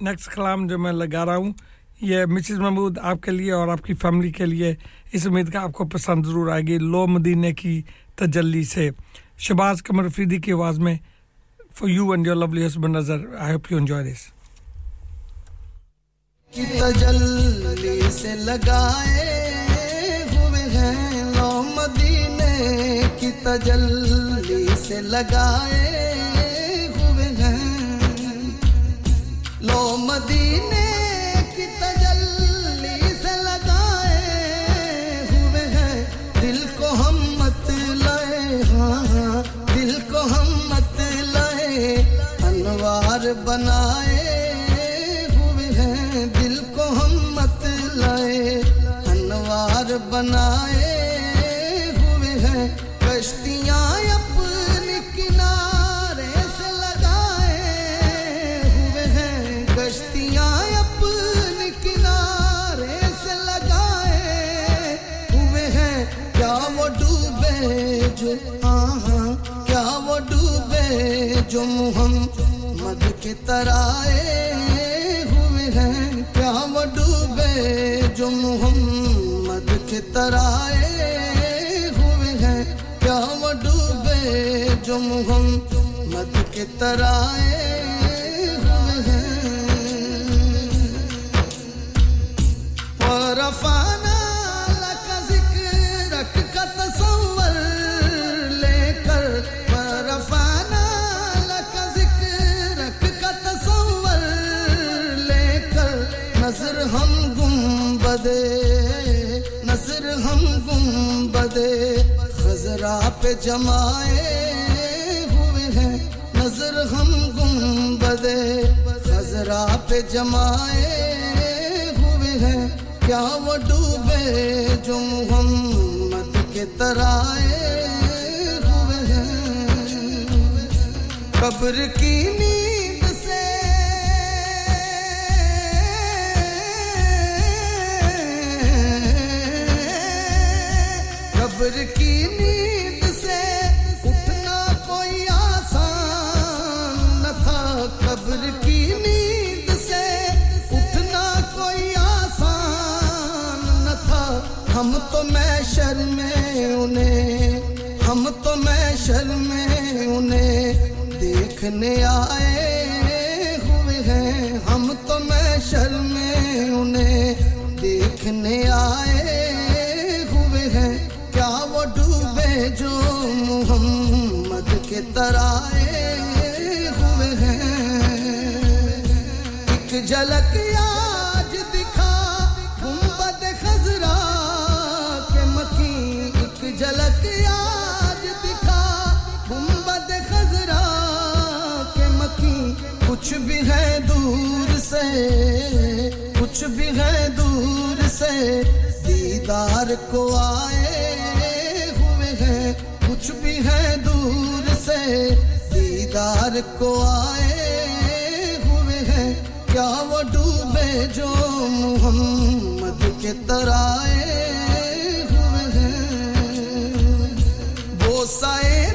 next کلام جو میں لگا رہا ہوں، یہ مسز محمود آپ کے لیے اور آپ کی فیملی کے لیے اس امید کا آپ کو پسند ضرور آئے گی لو مدینہ کی تجلی سے۔ شباز قمر فریدی کی آواز میں for you and your lovely husband نظر I hope you enjoy this کی تجلی سے لگائے ہوئے ہیں لو مدینے کی تجلی سے لگائے لو مدینے کی سے لگائے ہوئے ہیں، دل کو ہم مت لائے ہاں،, ہاں دل کو ہم مت لائے، انوار بنائے ہوئے ہیں، دل کو ہم مت لائے، انوار بنائے جو آہاں، کیا وہ ڈوبے جو محمد کے ترائے ہوئے ہیں؟ کیا وہ ڈوبے جو محمد کے ترائے ہوئے ہیں؟ کیا وہ ڈوبے جو محمد کے ترائے ہوئے ہیں؟ رفا پہ جمائے ہوئے ہیں نظر ہم گم بدے خزرا پہ جمائے ہوئے ہیں۔ کیا وہ ڈوبے جو محمد کے ترائے ہوئے ہیں؟ قبر کی نیند تو میں شرمے انہیں، ہم تو میں شرمے انہیں دیکھنے آئے ہوئے ہیں۔ ہم تو میں شرمے انہیں دیکھنے آئے ہوئے ہیں۔ کیا وہ ڈوبے جو محمد کے ترائے ہوئے ہیں؟ ایک جھلک سے دیدار کو آئے ہوئے ہیں، کچھ بھی ہے دور سے دیدار کو آئے ہوئے ہیں۔ کیا وہ ڈوبے جو محمد کے ترائے ہوئے ہیں؟ وہ سائے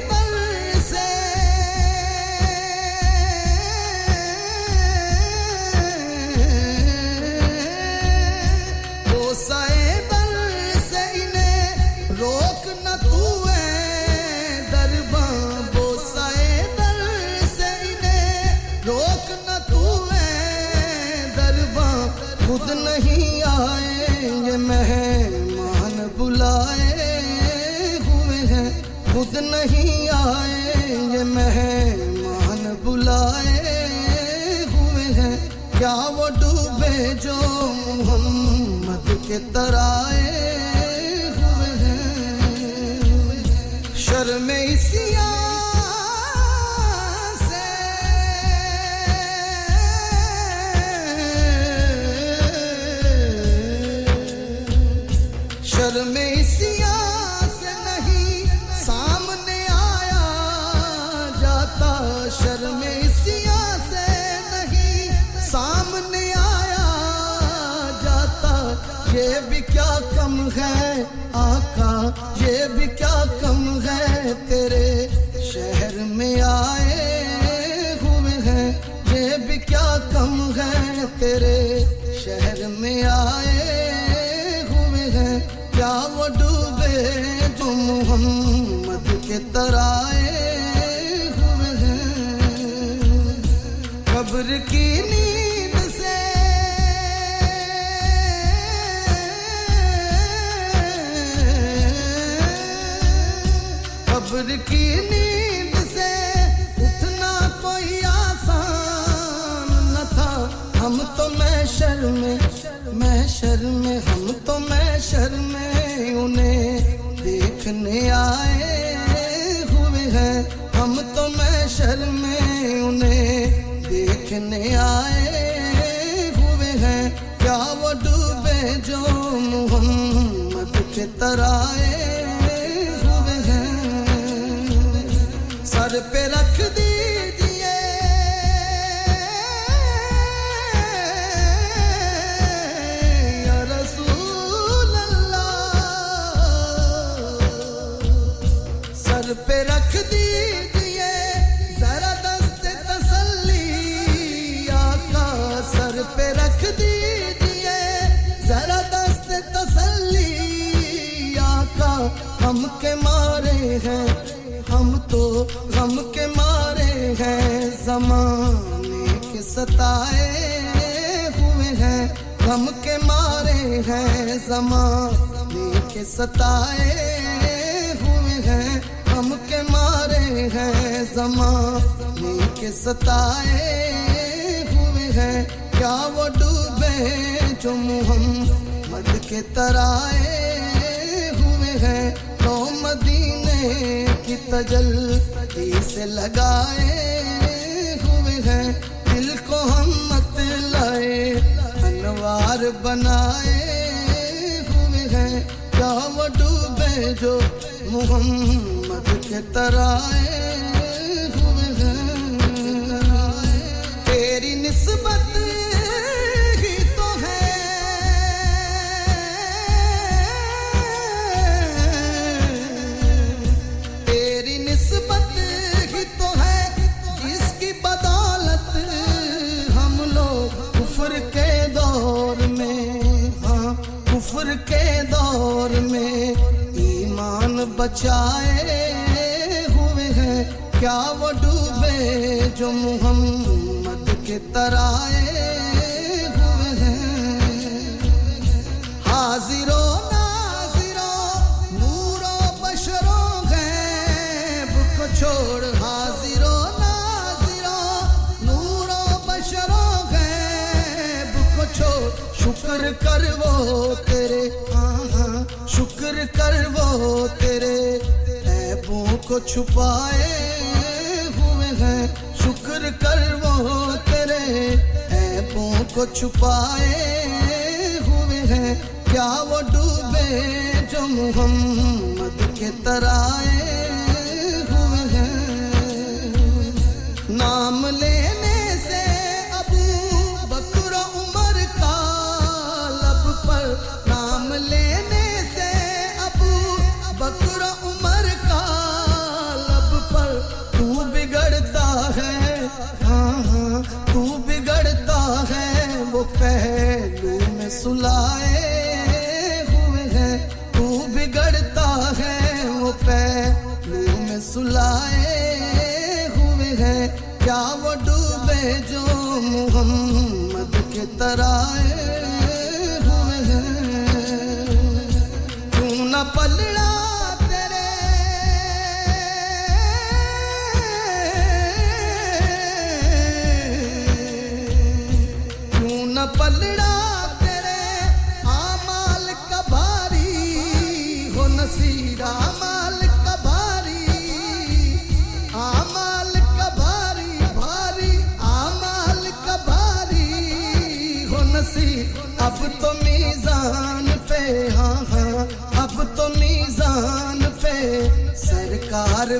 خود نہیں آئے، یہ مہمان بلائے ہوئے ہیں۔ کیا وہ ڈوبے جو محمد کے ترائے؟ آئے ہوئے ہیں کیا وہ ڈوبے جو محمد کے ترائے آئے ہوئے ہیں۔ ہم تو میں انہیں دیکھنے آئے ہوئے ہیں۔ کیا وہ ڈوبے جو محمد کے ترائے ستائے ہوئے ہیں، غم کے مارے ہیں زمانے کے ستائے ہوئے ہیں، غم کے مارے ہیں زمانے کے ستائے ہوئے ہیں۔ کیا وہ ڈوبے جو محمد کے ترائے ہوئے ہیں؟ تو مدینے کی تجلی سے لگائے ہوئے ہیں۔ محمد لائے، انوار بنائے ہوئے ہیں۔ کیا وہ ڈوبے جو محمد کے ترائے ہوئے ہیں۔ تیری نسبت بچائے ہوئے ہیں۔ کیا وہ ڈوبے جو محمد کے ترائے ہوئے ہیں؟ حاضر و غیب کو چھوڑ۔ حاضر و ناظر و نور و غیب کو چھوڑ۔ شکر کر وہ تیرے ہاں شکر کر وہ تیرے عیبوں کو چھپائے ہوئے ہیں۔ شکر کر وہ تیرے عیبوں کو چھپائے ہوئے ہیں۔ کیا وہ ڈوبے جو محمد کے ترائے ہوئے ہیں؟ نام لینے لائے ہوئے ہیں، تو بگڑتا ہے وہ پہلو میں سلائے ہوئے ہیں۔ کیا وہ ڈوبے جو محمد کے ترائے ہوئے ہیں؟ کیوں نہ پلے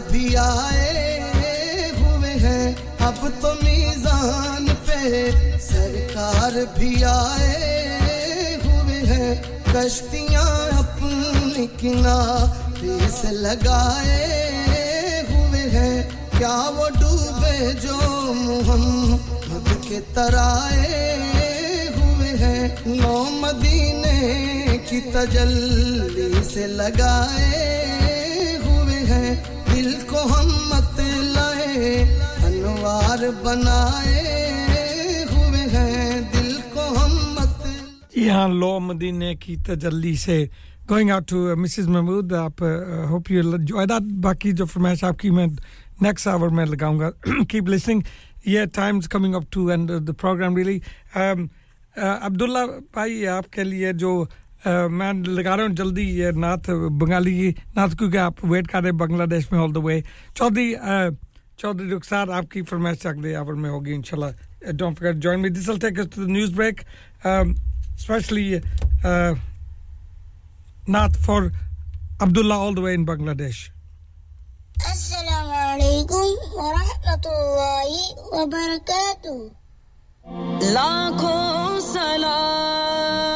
بھی آئے ہوئے ہیں۔ اب تو میزان پہ سرکار بھی آئے ہوئے ہیں۔ کشتیاں اپنی کنارے سے لگائے ہوئے ہیں۔ کیا وہ ڈوبے جو محمد کے ترائے ہوئے ہیں؟ نو مدینے کی تجلی سے لگائے ہوئے ہیں۔ دل کو ہم مت لائے، انوار بنائے ہوئے ہیں۔ دل کو ہم مت یہاں لو مدینے کی تجلی سے going out to Mrs Mahmood آپ ہوپ یو انجوائے دیٹ باقی جو فرمائش آپ کی، میں نیکسٹ آور میں لگاؤں گا۔ کیپ لسننگ یہ times coming up to and the programme really Abdullah بھائی، آپ کے لیے جو میں لگا رہا ہوں جلدی یہ نعت بنگالی نعت کیونکہ آپ ویٹ کر رہے ہیں بنگلہ دیش میں آل دا وے چودھری چودھری رخسار آپ کی فرمائش چک اگلے آور میں ہوگی ان شاء اللہ don't forget join me this news break specially نعت for Abdullah all the way in Bangladesh السلام علیکم ورحمۃ اللہ وبرکاتہ لاکھوں سلام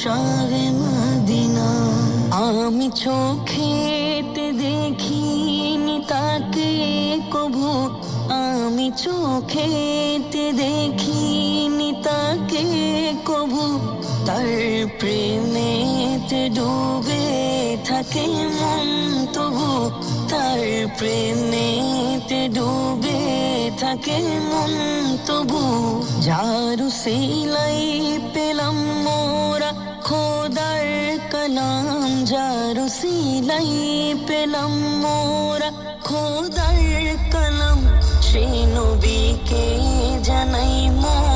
শাহ মদিনা আমি চোখেতে দেখিনি তাকে কভু আমি চোখেতে দেখিনি তাকে কভু তার প্রেমেতে ডুবে থাকে মন তবু তার প্রেমেতে ডুবে থাকে মন তবু যারু সিলাই পেলাম মোরা খোদার কলাম যারু সিলাই পেলাম মোরা খোদার কলাম সে নবীকে জানাই মোরা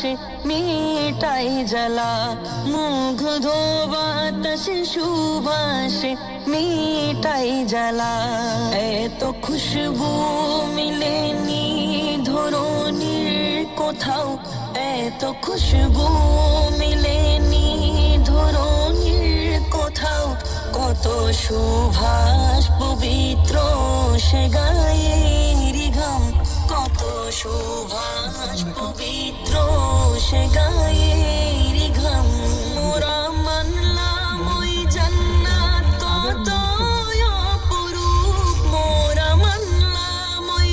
সুভাষে মিটাই জ্বালা, মুগ্ধ বাতাস সুভাষে মিটাই জ্বালা। এত খুশবু মিলেনি ধরনির কোথাও, এত খুশবু মিলেনি ধরনির কোথাও। কত সুভাষ পবিত্র সে গায়ের ঘাম সুভাষ পবিত্র সে গায়ের ঘাম মোরা মানলাম ওই জান্নাত কত অপরূপ। মোরা মানলাম ওই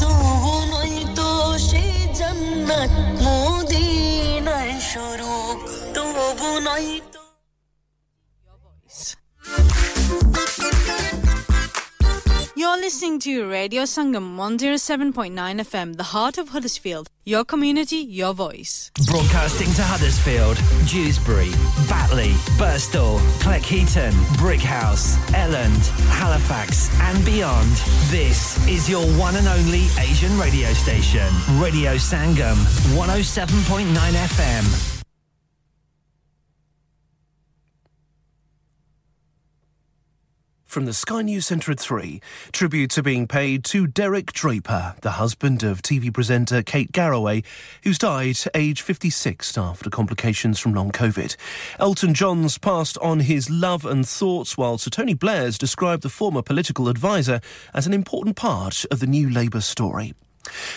তবু নয় তো সে জান্নাত মদিনার স্বরূপ। তবু নয় You're listening to Radio Sangam 107.9 FM, the heart of Huddersfield. Your community, your voice. Broadcasting to Huddersfield, Dewsbury, Batley, Birstall, Cleckheaton, Brickhouse, Elland, Halifax, and beyond. This is your one and only Asian radio station, Radio Sangam, 107.9 FM. From the Sky News Centre at 3. Tributes are being paid to Derek Draper, the husband of TV presenter Kate Garraway, who's died age 56 after complications from long COVID. Elton John's passed on his love and thoughts, while Sir Tony Blair's described the former political advisor as an important part of the new Labour story.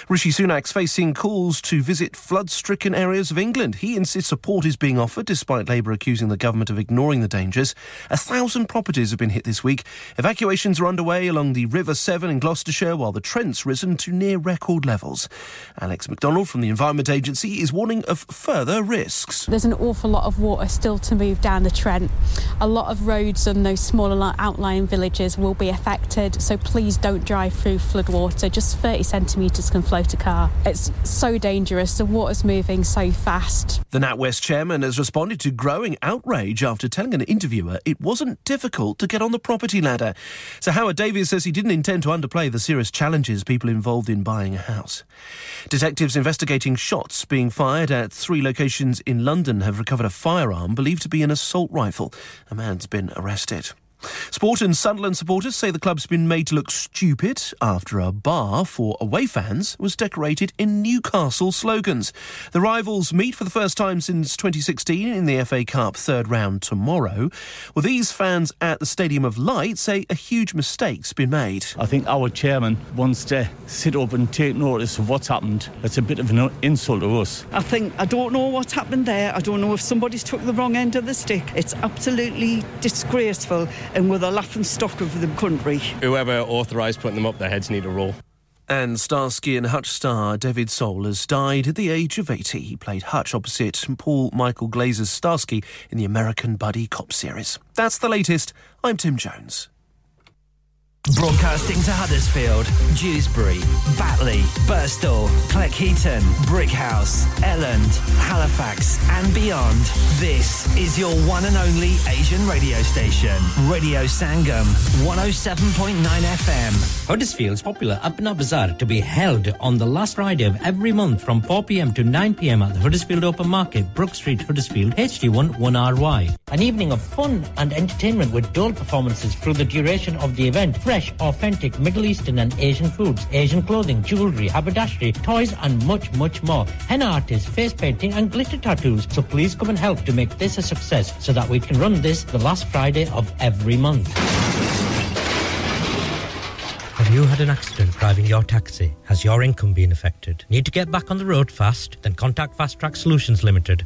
Rishi Sunak's facing calls to visit flood stricken areas of England. He insists support is being offered despite Labour accusing the government of ignoring the dangers. A thousand properties have been hit this week. Evacuations are underway along the River Severn in Gloucestershire while the Trent's risen to near record levels. Alex McDonald from the Environment Agency is warning of further risks. There's an awful lot of water still to move down the Trent. A lot of roads and those smaller outlying villages will be affected, so please don't drive through floodwater. Just 30 centimetres can float a car. It's so dangerous. The water's moving so fast. The NatWest chairman has responded to growing outrage after telling an interviewer it wasn't difficult to get on the property ladder. So Howard Davies says he didn't intend to underplay the serious challenges people involved in buying a house. Detectives investigating shots being fired at three locations in London have recovered a firearm believed to be an assault rifle. A man's been arrested. Sport and Sunderland supporters say the club's been made to look stupid after a bar for away fans was decorated in Newcastle slogans. The rivals meet for the first time since 2016 in the FA Cup third round tomorrow. Well, these fans at the Stadium of Light say a huge mistake's been made. I think our chairman wants to sit up and take notice of what's happened. It's a bit of an insult to us. I think I don't know what's happened there. I don't know if somebody's took the wrong end of the stick. It's absolutely disgraceful and we're the laughing stock of the country. Whoever authorised putting them up, their heads need a roll. And Starsky and Hutch star David Soul has died at the age of 80. He played Hutch opposite Paul Michael Glazer's Starsky in the American Buddy Cop series. That's the latest. I'm Tim Jones. Broadcasting to Huddersfield, Dewsbury, Batley, Burstall, Cleckheaton, Brickhouse, Elland, Halifax, and beyond. This is your one and only Asian radio station, Radio Sangam, 107.9 FM. Huddersfield's popular Apna Bazaar to be held on the last Friday of every month from 4 pm to 9 pm at the Huddersfield Open Market, Brook Street, Huddersfield, HD1 1RY. An evening of fun and entertainment with dual performances through the duration of the event fresh, authentic Middle Eastern and Asian foods, Asian clothing, jewellery, haberdashery, toys, and much, much more. Henna artists, face painting, and glitter tattoos. So please come and help to make this a success so that we can run this the last Friday of every month. Have you had an accident driving your taxi? Has your income been affected? Need to get back on the road fast? Then contact Fast Track Solutions Limited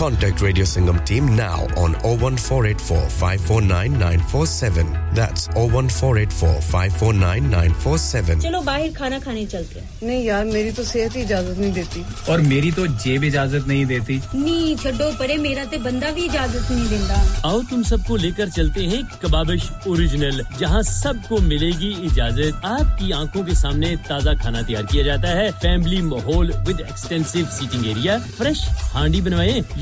Contact Radio Singham team now on 01484 549 947. That's 01484 549 947. چلو باہر کھانا کھانے چلتے ہیں۔ نہیں یار میری تو صحت ہی اجازت نہیں دیتی۔ اور میری تو جیب اجازت نہیں دیتی۔ نی چھڈو پرے میرا تے بندہ بھی اجازت نہیں دیندا۔ آؤ تم سب کو لے کر چلتے ہیں کبابش اوریجنل جہاں سب کو ملے گی اجازت۔ آپ کی آنکھوں کے سامنے تازہ کھانا تیار کیا جاتا ہے۔ فیملی ماحول with extensive seating area fresh handi بنوائیں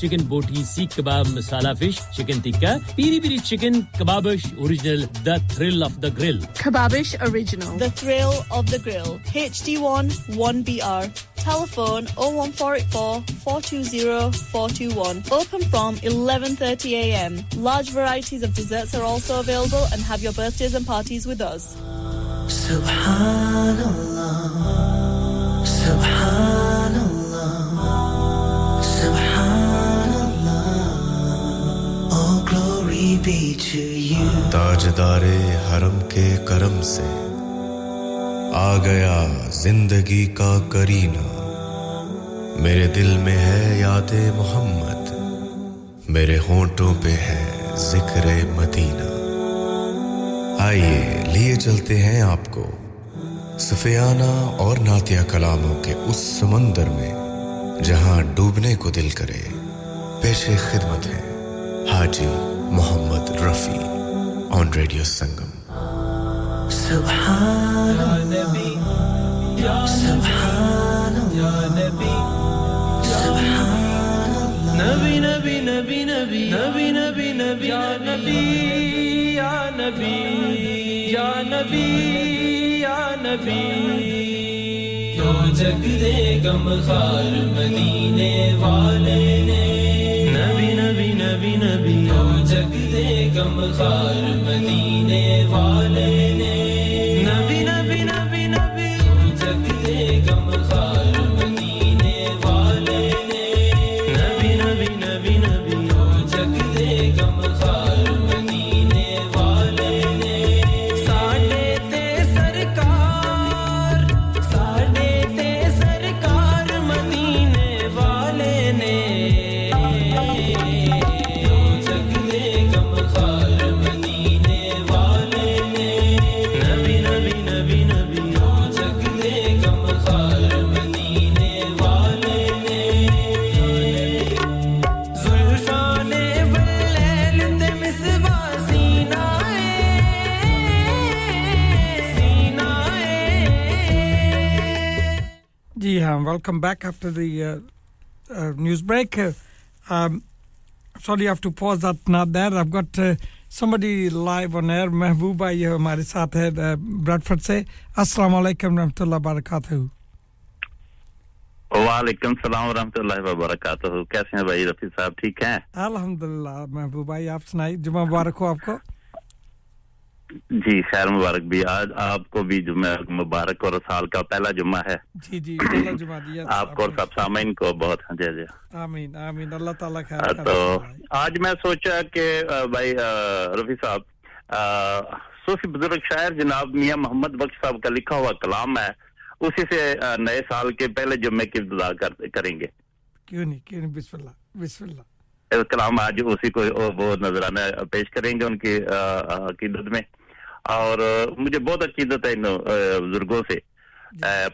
chicken boti seekh kebab masala fish chicken tikka peri peri chicken Kababish original the thrill of the grill Kababish original the thrill of the grill H D one one B R Telephone 01484 420 421. Open from 11:30 a.m. Large varieties of desserts are also available, and have your birthdays and parties with us. Subhanallah. Subhanallah. تاجدار حرم کے کرم سے آ گیا زندگی کا کرینہ۔ میرے دل میں ہے یاد محمد، میرے ہونٹوں پہ ہے ذکر مدینہ۔ آئیے، لیے چلتے ہیں آپ کو سفیانہ اور ناتیہ کلاموں کے اس سمندر میں، جہاں ڈوبنے کو دل کرے، پیش خدمت ہے حاجی محمد رفیع آن ریڈیو سنگم سبحان یا نبی یا سبحان یا نبی سبحان نبی نبی نبی نبی نبی نبی نبی یا نبی یا نبی یا نبی یا نبی جگ دے گم خار مدینے والے نے نبی نبی نبی نبی کم خار مدینے والے نے۔ نبی welcome back after the uh, uh, news break. Uh, um, sorry, I have to pause that. Not there. I've got somebody live on air. Mehbooba ہمارے ساتھ ہے براڈفرڈ سے السلام علیکم رحمۃ اللہ وبرکاتہ وعلیکم السلام ورحمۃ اللہ وبرکاتہ کیسے ہیں بھائی رفیع صاحب ٹھیک ہیں الحمدللہ محبوب بھائی آپ سنائی جمعہ مبارک ہو آپ کو جی خیر مبارک بھی۔ آج آپ کو بھی جمعہ مبارک اور سال کا پہلا جمعہ ہے۔ جی جی پہلا جمعہ دیا آپ کو اور سب سامعین کو بہت ہاں، جی جی۔ آمین آمین۔ اللہ تعالیٰ خیر ہاں، تو آج میں سوچا کہ بھائی رفیع صاحب صوفی بزرگ شاعر جناب میاں محمد بخش صاحب کا لکھا ہوا کلام ہے۔ اسی سے نئے سال کے پہلے جمعے کی ابتدا کریں گے۔ کیوں نہیں کیوں نہیں؟ بسم اللہ بسم اللہ۔ کلام آج اسی کو وہ نظرانہ پیش کریں گے ان کی عقیدت میں۔ اور مجھے بہت اچھی عزت ہے ان بزرگوں سے۔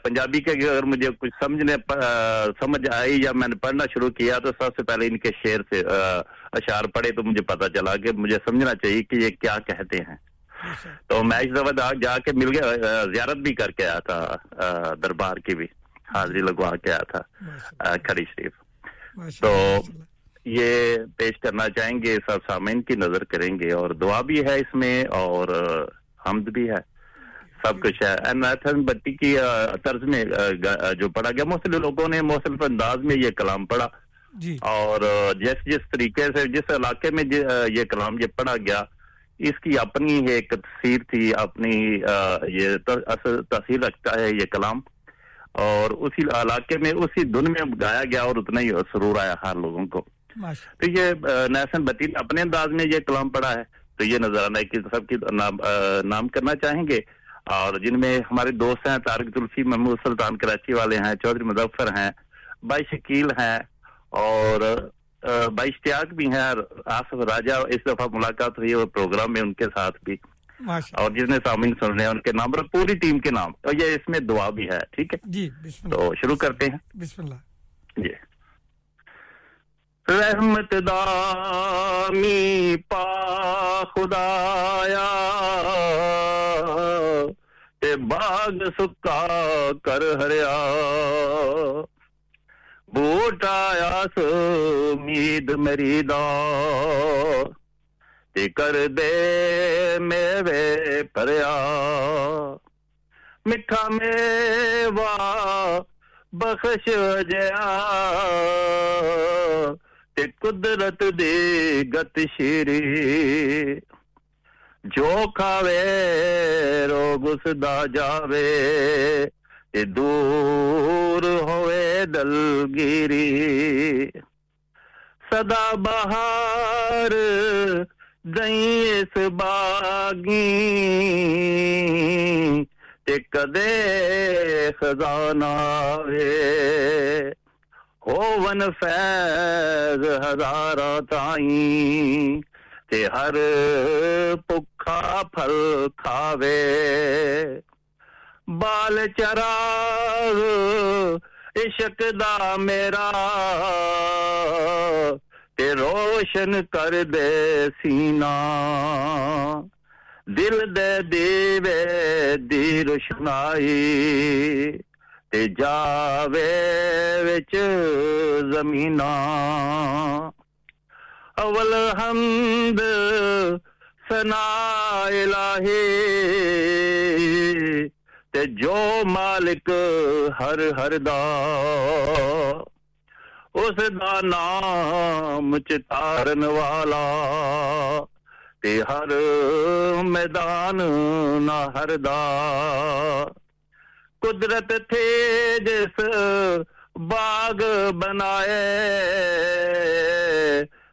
پنجابی کے اگر مجھے کچھ سمجھنے سمجھ آئی یا میں نے پڑھنا شروع کیا تو سب سے پہلے ان کے شعر سے اشعار پڑھے تو مجھے پتا چلا کہ مجھے سمجھنا چاہیے کہ یہ کیا کہتے ہیں۔ تو میں اس دفعہ جا کے مل گیا زیارت بھی کر کے آیا تھا دربار کی بھی حاضری لگوا کے آیا تھا کھڑی شریف۔ تو یہ پیش کرنا چاہیں گے سب سامعین کی نظر کریں گے اور دعا بھی ہے اس میں اور حمد بھی ہے سب کچھ ہے۔ حسن بٹی کی طرز میں جو پڑھا گیا مختلف لوگوں نے مختلف انداز میں یہ کلام پڑھا۔ جی۔ اور جس جس طریقے سے جس علاقے میں جی، یہ کلام یہ پڑھا گیا اس کی اپنی ایک تفسیر تھی اپنی یہ تفسیر رکھتا ہے یہ کلام۔ اور اسی علاقے میں اسی دن میں گایا گیا اور اتنا ہی سرور آیا ہر لوگوں کو۔ تو یہ نیسن بتی اپنے انداز میں یہ کلام پڑھا ہے۔ تو یہ نظر آنا ہے کہ سب کی نام, نام کرنا چاہیں گے۔ اور جن میں ہمارے دوست ہیں تارک الفی محمود سلطان کراچی والے ہیں چودھری مظفر ہیں بائی شکیل ہیں اور بائی اشتیاق بھی ہیں آصف راجہ اس دفعہ ملاقات ہوئی ہے پروگرام میں ان کے ساتھ بھی۔ اور جس نے سامعین سن رہے ہیں ان کے نام پر پوری ٹیم کے نام۔ اور یہ اس میں دعا بھی ہے ٹھیک ہے؟ جی تو شروع کرتے ہیں۔ بسم اللہ۔ جی۔ رحمت دامی پا خدایا تے باغ سکا کر ہریا۔ بوٹ آیا سمید میری دا تے کر دے میوے پریا مٹھا میوا بخش جیا۔ ਤੇ ਕੁਦਰਤ ਦੇ ਗਤ ਸ਼ੇਰੇ। ਜੋ ਖਾਵੇ, ਰੋਗ ਉਸ ਦਾ ਜਾਵੇ ਤੇ ਦੂਰ ਹੋਵੇ ਦਲਗੀਰੀ। ਸਦਾ ਬਹਾਰ ਗਈ ਇਸ ਬਾਗੀ ਤੇ ਕਦੇ ਖਜ਼ਾਨਾ ਵੇ ون فیض ہزار تائی تے ہر پکھا پھل کھاوے بال چراغ، عشق دا میرا۔ تے روشن کر دے سینا۔ دل دے دیوے دی روشنائی۔ ਤੇ ਜਾਵੇ ਵਿੱਚ ਜ਼ਮੀਨਾ। ਅਵਲ ਹਮਦ ਸਨਾ ਇਲਾਹੀ। ਤੇ ਜੋ ਮਾਲਿਕ ਹਰ ਹਰ ਦਾ, ਉਸ ਦਾ ਨਾਮ ਚਿਤਾਰਨ ਵਾਲਾ। ਤੇ ਹਰ ਮੈਦਾਨ ਨਾ ਹਰਦਾ। قدرت تھے جس باغ بنائے۔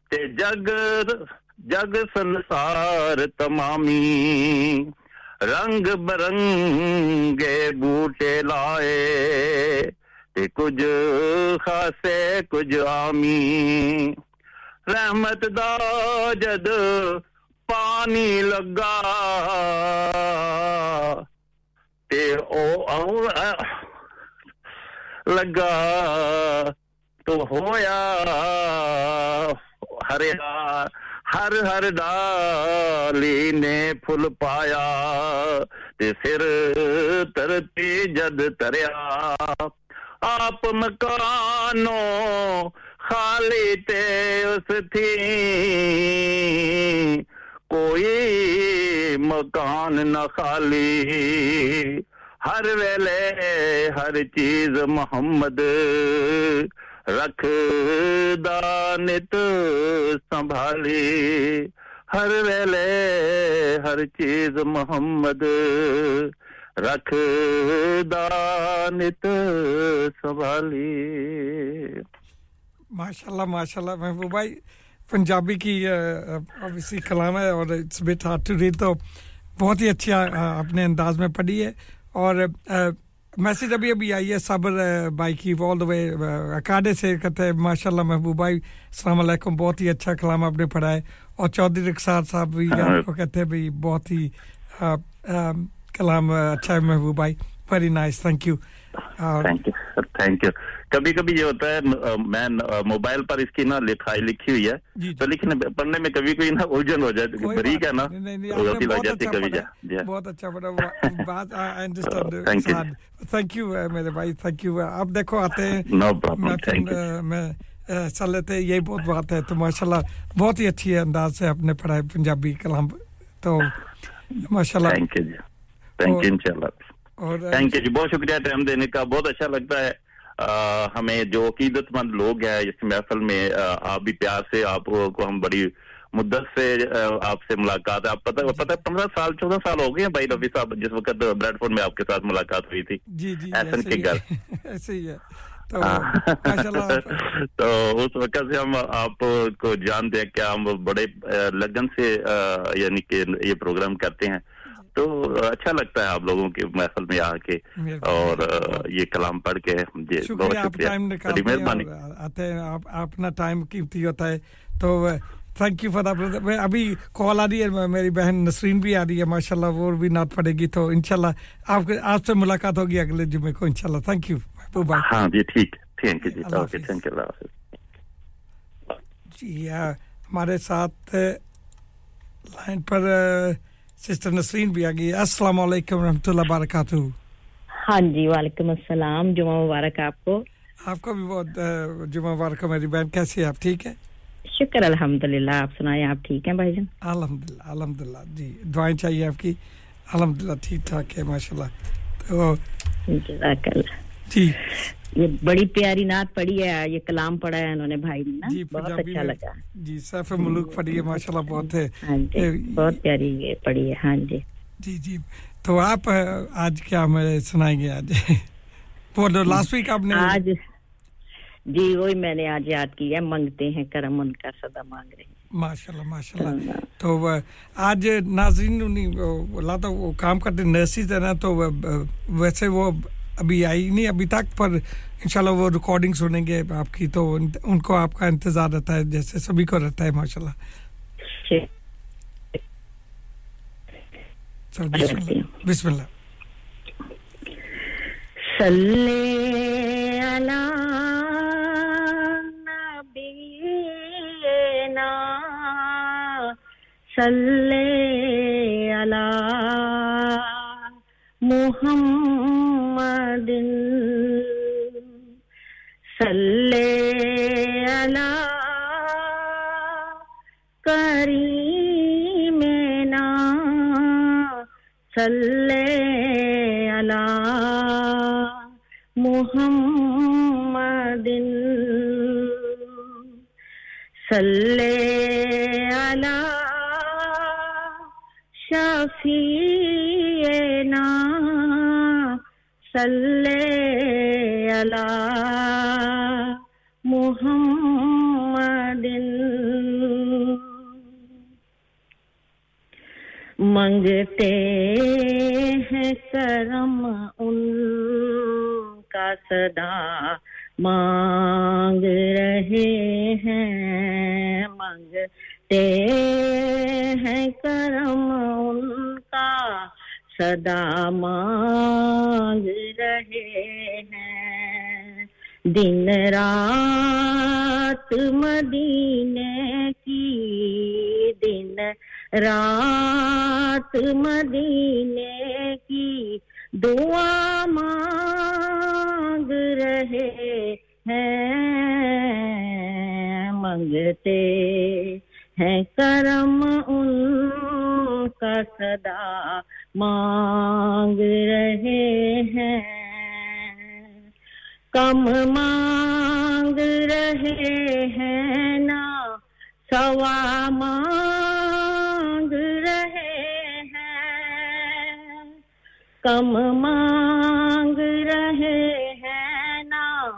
تے جگ جگ سنسار تمامی، رنگ برنگے بوٹے لائے۔ تے کچھ خاصے، کچھ آمی رحمت دا جد پانی لگا۔ تے لگا تو ہویا ہریا ہر ہر دالی نے پھل پایا تے پھر ترتی جد تریا آپ مکانوں خالی تے اس تھی کوئی مکان نہ خالی۔ ہر ویلے ہر چیز محمد۔ رکھ دانت سنبھالی۔ ہر ویلے ہر چیز محمد۔ رکھ دانت سنبھالی۔ ماشاءاللہ ماشاءاللہ، محبوب بھائی پنجابی کی کلام ہے اور it's bit hard to read تو بہت ہی اچھا اپنے انداز میں پڑھی ہے اور میسج ابھی ابھی آئی ہے صبر بھائی کی آل دا وے اکاڈے سے کہتے ہیں ماشاء اللہ محبوب بھائی السلام علیکم بہت ہی اچھا کلام آپ نے پڑھا ہے اور چودھری رخسار صاحب بھی آپ ہاں۔ کو کہتے ہیں بھائی بہت ہی کلام اچھا ہے محبوب بھائی very nice thank you thank you sir thank you کبھی کبھی یہ ہوتا ہے میں موبائل پر اس کی نا لکھائی لکھی ہوئی ہے جی، جی۔ تو لکھنے پڑھنے میں کبھی کوئی نا الجھن ہو جاتی بریک ہے نا غلطی لگ جاتی کبھی جا جی۔ بہت اچھا بڑا بات تھینک یو تھینک یو میرے بھائی تھینک یو آپ دیکھو آتے ہیں۔ نو پرابلم تھینک یو میں چل لیتے یہی بہت بات ہے تو ماشاء اللہ بہت ہی اچھی انداز سے آپ نے پڑھائے پنجابی کلام تو ماشاء اللہ تھینک یو جی۔ تھینک یو ان شاء اللہ تھینک یو جی بہت شکریہ ٹائم دینے کا۔ بہت اچھا لگتا ہے ہمیں جو عقیدت مند لوگ ہیں اس محفل میں آپ بھی پیار سے آپ کو ہم بڑی مدت سے آپ سے ملاقات ہے آپ پتہ پتہ پندرہ سال چودہ سال ہو گئے ہیں بھائی رفیع صاحب جس وقت بریڈ فورڈ میں آپ کے ساتھ ملاقات ہوئی تھی۔ ایسن کے گھر۔ ہاں۔ تو اس وقت سے ہم آپ کو جانتے ہیں کہ ہم بڑے لگن سے یعنی کہ یہ پروگرام کرتے ہیں۔ تو اچھا لگتا ہے آپ لوگوں کے محفل میں آ کے اور یہ کلام پڑھ کے جی، مہربانی۔ آتے اپنا ٹائم قیمتی ہوتا ہے۔ تو تھینک یو فار میں ابھی کال آ رہی ہے میری بہن نسرین بھی آ رہی ہے ماشاء اللہ وہ بھی نعت پڑے گی۔ تو انشاءاللہ آپ کے آپ سے ملاقات ہوگی اگلے جمعے کو ان شاء اللہ تھینک یو محبوب ہاں جی ٹھیک تھینک یو جی تھینک یو اللہ حافظ۔ جی ہاں، ہمارے ساتھ لائن پر سسٹر نسرین بھی آگئی السلام علیکم ورحمت اللہ وبرکاتہ۔ ہاں جی وعلیکم السلام۔ جمعہ مبارک آپ کو۔ آپ کو بھی بہت جمعہ مبارک میری بہن۔ کیسی ہے آپ؟ ٹھیک ہے شکر الحمدللہ۔ آپ سنائیں آپ ٹھیک ہیں بھائی جان؟ الحمدللہ الحمدللہ۔ جی دعائیں چاہیے آپ کی۔ الحمدللہ ٹھیک ٹھاک ہے ماشاءاللہ۔ تو جزاک اللہ۔ یہ بڑی پیاری نعت پڑھی ہے یہ کلام پڑھا ہے انہوں نے بھائی نے نا۔ جی، بہت اچھا لگا۔ جی سیف ملوک پڑھی ہے جی، ماشاءاللہ بہت ہے۔ ہاں جی، بہت پیاری یہ پڑھی ہے ہاں جی۔ جی جی۔ تو آپ آج کیا ہمیں سنائیں گے آج؟ لاسٹ ویک آپ نے آج جی وہی میں نے آج یاد کی ہے منگتے ہیں کرم ان کا صدا مانگ رہے ہیں۔ ماشاءاللہ ماشاءاللہ۔ ہاں۔ تو آج ناظرین اللہ تو کام کرتے نرسز ہے نا تو ویسے وہ ابھی آئی نہیں ابھی تک پر انشاءاللہ وہ ریکارڈنگ سنیں گے آپ کی تو ان کو آپ کا انتظار رہتا ہے جیسے سبھی کو رہتا ہے ماشاء اللہ۔ بسم اللہ۔ صلی اللہ صلی اللہ محمد محمد صلی اللہ کریمنا صلی اللہ محمد صلی اللہ شفیع صلی اللہ محمد۔ منگتے ہیں کرم ان کا صدا، مانگ رہے ہیں۔ منگتے ہیں کرم ان کا صدا مانگ رہے ہیں۔ دن رات مدینے کی، دن رات مدینے کی دعا مانگ رہے ہیں۔ منگتے ہے کرم ان کا صدا، مانگ رہے ہیں۔ کم مانگ رہے ہیں نا، سوا مانگ رہے ہیں۔ کم مانگ رہے ہیں نا،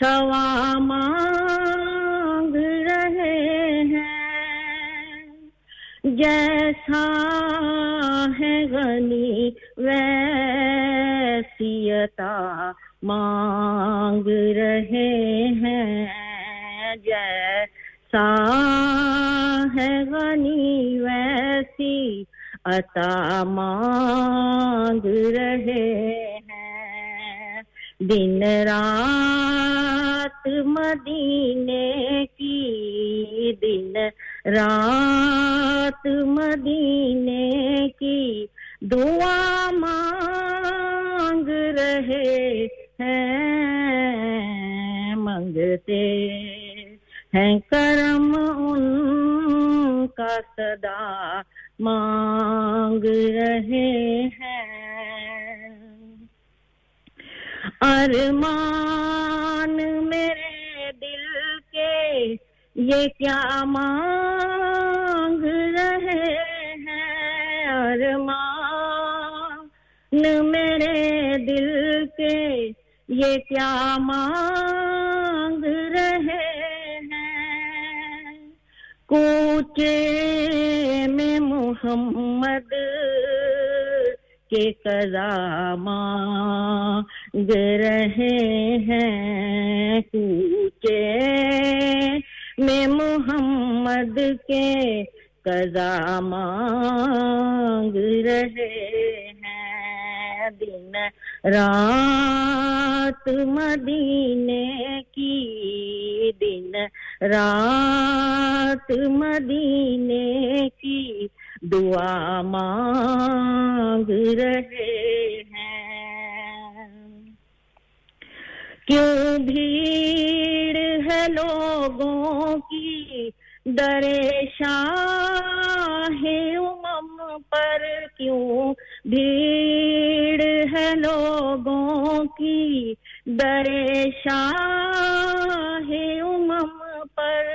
سوا مانگ جیسا ہے غنی ویسی عطا مانگ رہے ہیں۔ جیسا ہے غنی ویسی عطا مانگ رہے ہیں۔ دن رات مدینے کی دن رات مدینے کی دعا مانگ رہے ہیں منگتے ہیں کرم ان کا صدا مانگ رہے ہیں۔ ارمان میرے دل کے یہ کیا مانگ رہے ہیں ارمان میرے دل کے؟ یہ کیا مانگ رہے ہیں؟ کوچے میں محمد کے قضا مانگ رہے ہیں۔ کوچے میں محمد کے قضا مانگ رہے ہیں۔ دن رات مدینے کی، دن رات مدینے کی دعا مانگ رہے ہیں۔ کیوں بھیڑ ہے لوگوں کی؟ در شاہ امم پر کیوں بھیڑ ہے لوگوں کی؟ در شاہ امم پر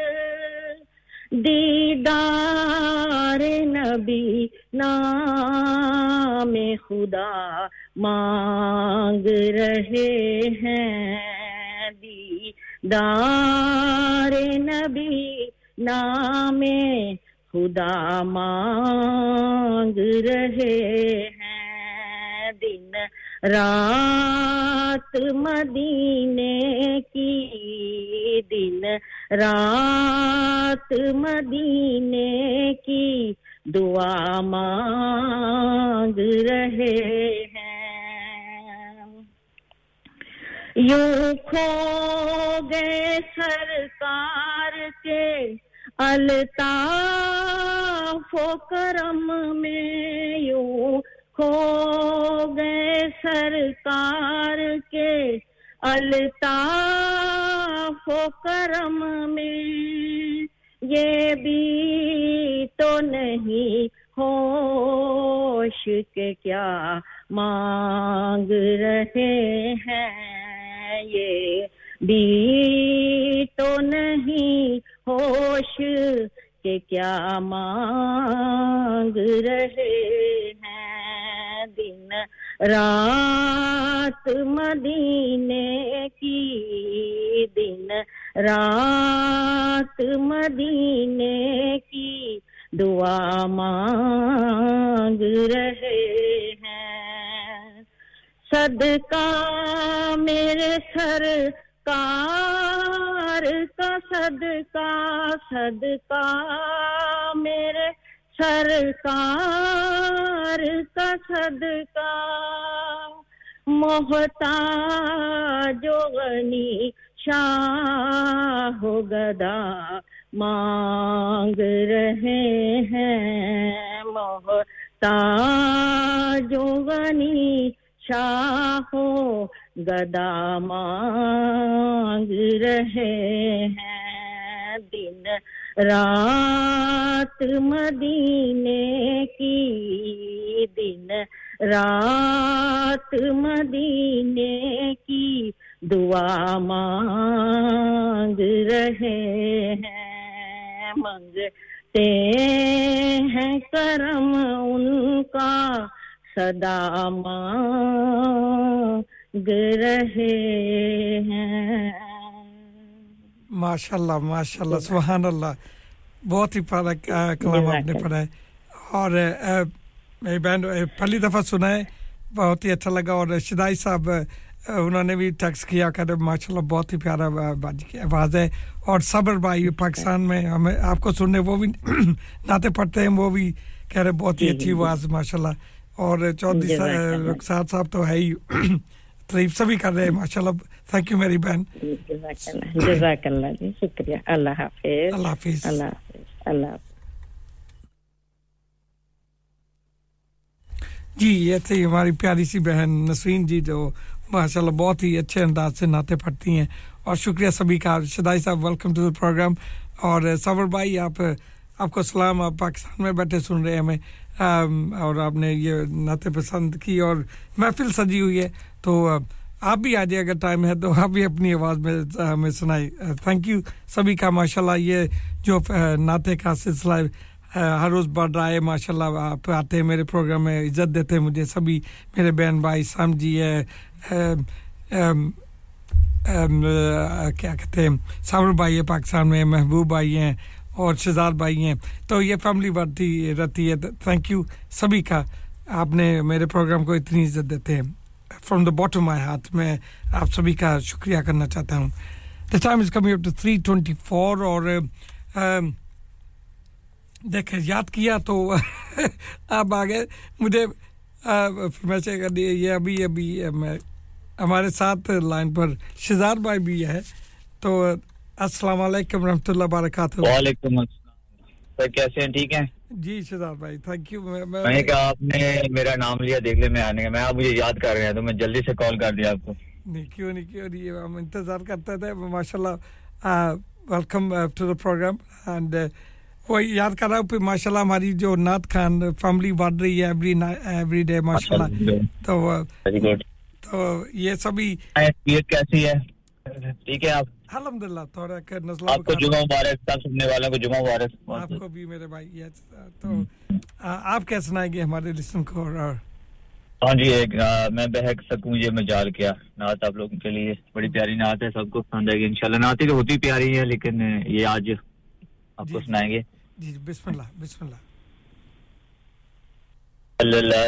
دیدار نبی نام خدا مانگ رہے ہیں دیدار نبی نام خدا مانگ رہے ہیں دن رات مدینے کی دن، رات مدینے کی دعا مانگ رہے ہیں۔ یوں کھو گئے سرکار کے الطاف و کرم میں، یوں کھو گئے سرکار کے الطاف و کرم میں۔ یہ بھی تو نہیں ہوش کے کیا مانگ رہے ہیں۔ یہ بھی تو نہیں ہوش کہ کیا مانگ رہے ہیں۔ دن رات مدینے کی دن رات مدینے کی دعا مانگ رہے ہیں صدقہ میرے سر کار کا صدقہ صدقہ میرے سرکار کا صدقہ، محتاج جو غنی شاہ گدا مانگ رہے ہیں۔ محتا جو غنی شاہ گدا مانگ رہے ہیں۔ دن رات مدینے کی دن رات مدینے کی دعا مانگ رہے ہیں منگتے ہیں کرم ان کا صدا مانگ رہے ہیں ماشاء اللہ ماشاء اللہ سبحان اللہ بہت ہی پیارا کلام آپ نے پڑھا ہے۔ اور میری بہن پہلی دفعہ سنا ہے۔ بہت ہی اچھا لگا۔ اور شدائی صاحب انہوں نے بھی ٹیکس کیا کہ ماشاء اللہ بہت ہی پیارا باجی کی آواز ہے۔ اور صبر بھائی پاکستان میں ہمیں آپ کو سننے وہ بھی نعتیں پڑھتے ہیں وہ بھی کہہ رہے بہت ہی اچھی آواز ماشاء اللہ اور چودھری رخسار صاحب تو ہے ہی۔ تعریف سبھی کر رہے ہیں ماشاء اللہ تھینک یو میری بہن۔ جزاک اللہ جی شکریہ۔ اللہ حافظ۔ اللہ حافظ۔ اللہ حافظ۔ اللہ جی یہ تھی ہماری پیاری سی بہن نسرین جی جو ماشاء اللہ بہت ہی اچھے انداز سے ناطے پڑھتی ہیں۔ اور شکریہ سبھی کا۔ شدائی صاحب ویلکم ٹو دا پروگرام اور صبر بھائی آپ آپ کو سلام۔ آپ پاکستان میں بیٹھے سن رہے ہیں ہمیں۔ اور آپ نے یہ نعت پسند کی اور محفل سجی ہوئی ہے، تو آپ بھی آ جائے اگر ٹائم ہے تو آپ بھی اپنی آواز میں ہمیں سنائی تھینک یو سبھی کا ماشاء اللہ یہ جو نعتیں کا سلسلہ ہر روز بڑھ رہا ہے ماشاء اللہ آپ آتے ہیں میرے پروگرام میں، عزت دیتے ہیں مجھے سبھی، میرے بہن بھائی سام جی ہے کیا کہتے ہیں سامر بھائی ہے پاکستان میں، محبوب بھائی ہیں اور شزار بھائی ہیں۔ تو یہ فیملی بڑھتی رہتی ہے۔ تھینک یو سبھی کا۔ آپ نے میرے پروگرام کو اتنی عزت دیتے ہیں۔ فرام دا باٹم آئی ہاتھ میں آپ سبھی کا شکریہ کرنا چاہتا ہوں۔ The time is coming up to three twenty four اور دیکھیں، یاد کیا تو آپ آگے مجھے فرمیشن کر دیے یہ ابھی ابھی ہمارے ساتھ لائن پر شہزاد بھائی بھی ہے۔ تو السلام علیکم رحمۃ اللہ وبرکاتہ۔ وعلیکم السلام۔ کیسے ہیں؟ ٹھیک ہیں؟ جی شدار بھائی تھینک یو میں کہا آپ نے میرا نام لیا دیکھ لے میں آنے کا میں آپ مجھے یاد کر رہے ہیں تو میں جلدی سے کال کر دیا آپ کو۔ نہیں کیوں نہیں کیوں نہیں ہم انتظار کرتے تھے۔ ماشاء اللہ welcome to the programme and وہ یاد کر رہا ہوں پھر ماشاء اللہ ہماری جو نعت خان فیملی بڑھ رہی ہے ایوری ایوری ڈے ماشاء اللہ تو تو یہ سبھی کیسی ہے؟ ٹھیک ہے آپ؟ الحمد للہ آپ کو جمعہ مبارک سننے والوں کو جمعہ مبارک۔ آپ کو بھی میرے بھائی اچھا، تو آپ کیا سنائیں گے ہمارے لسن کو اور ہاں جی میں بہک سکوں یہ مجال کیا۔ نعت آپ لوگوں کے لیے۔ بڑی پیاری نعت ہے سب کو پسند آئے گی انشاءاللہ۔ نعتیں تو ہوتی پیاری ہیں لیکن یہ آج آپ کو جی، جی۔ سنائیں گے۔ جی،, جی بسم اللہ بسم اللہ۔ اللہ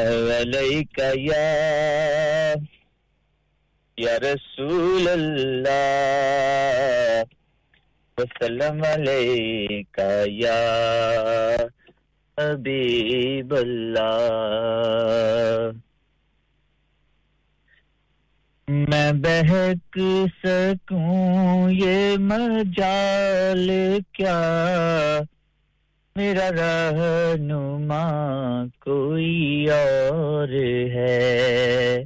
یا رسول اللہ وسلم علیکہ یا حبیب اللہ میں بہک سکوں، یہ مجال کیا؟ میرا رہنما کوئی اور ہے؟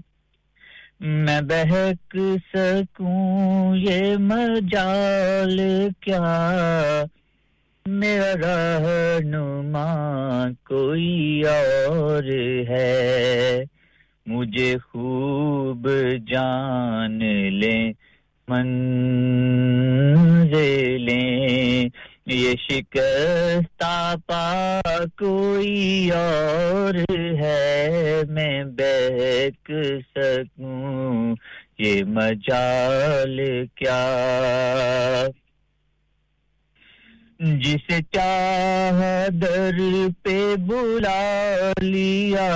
میں بہک سکوں یہ مجال کیا؟ میرا رہنما کوئی اور ہے۔ مجھے خوب جان لیں، منزلیں۔ یہ شکست پا کوئی اور ہے، میں بیک سکوں، یہ مجال کیا؟ جسے چاہ در پہ بلا لیا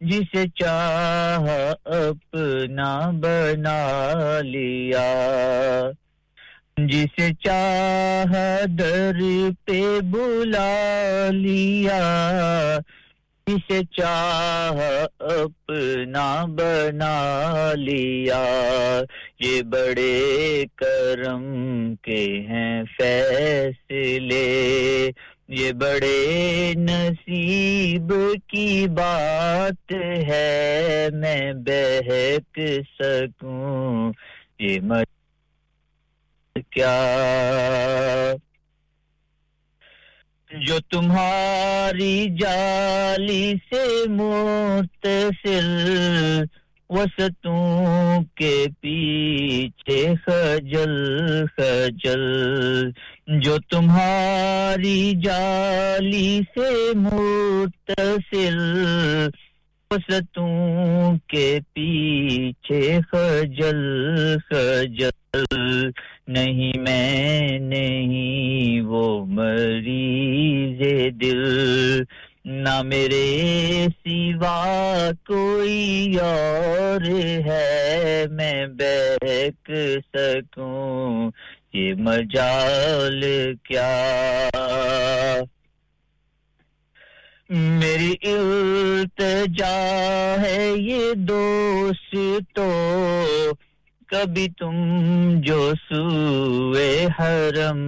جسے چاہ اپنا بنا لیا۔ جس چاہ در پہ بلا لیا، جس چاہ اپنا بنا لیا۔ یہ بڑے کرم کے ہیں فیصلے، یہ بڑے نصیب کی بات ہے، میں بہک سکوں۔ یہ کیا؟ جو تمہاری جالی سے متصل وسطوں کے پیچھے خجل خجل۔ جو تمہاری جالی سے متصل وسطوں کے پیچھے خجل خجل۔ نہیں، میں نہیں، وہ مریض دل۔ نہ میرے سوا کوئی اور ہے، میں بیک سکوں۔ یہ مجال کیا؟ میری التجا ہے یہ دوست تو کبھی تم جو سوئے حرم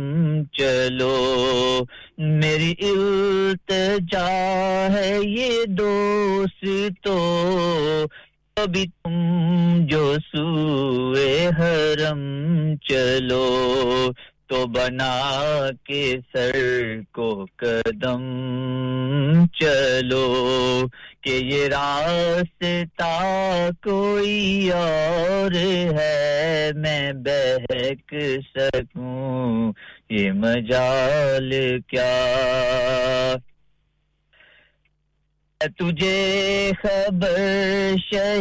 چلو۔ میری التجا ہے یہ دوست تو۔ کبھی تم جو سوئے حرم چلو۔ تو بنا کے سر کو قدم چلو۔ کہ یہ راستہ کوئی اور ہے، میں بہک سکوں۔ یہ مجال کیا؟ تجھے خبر شہ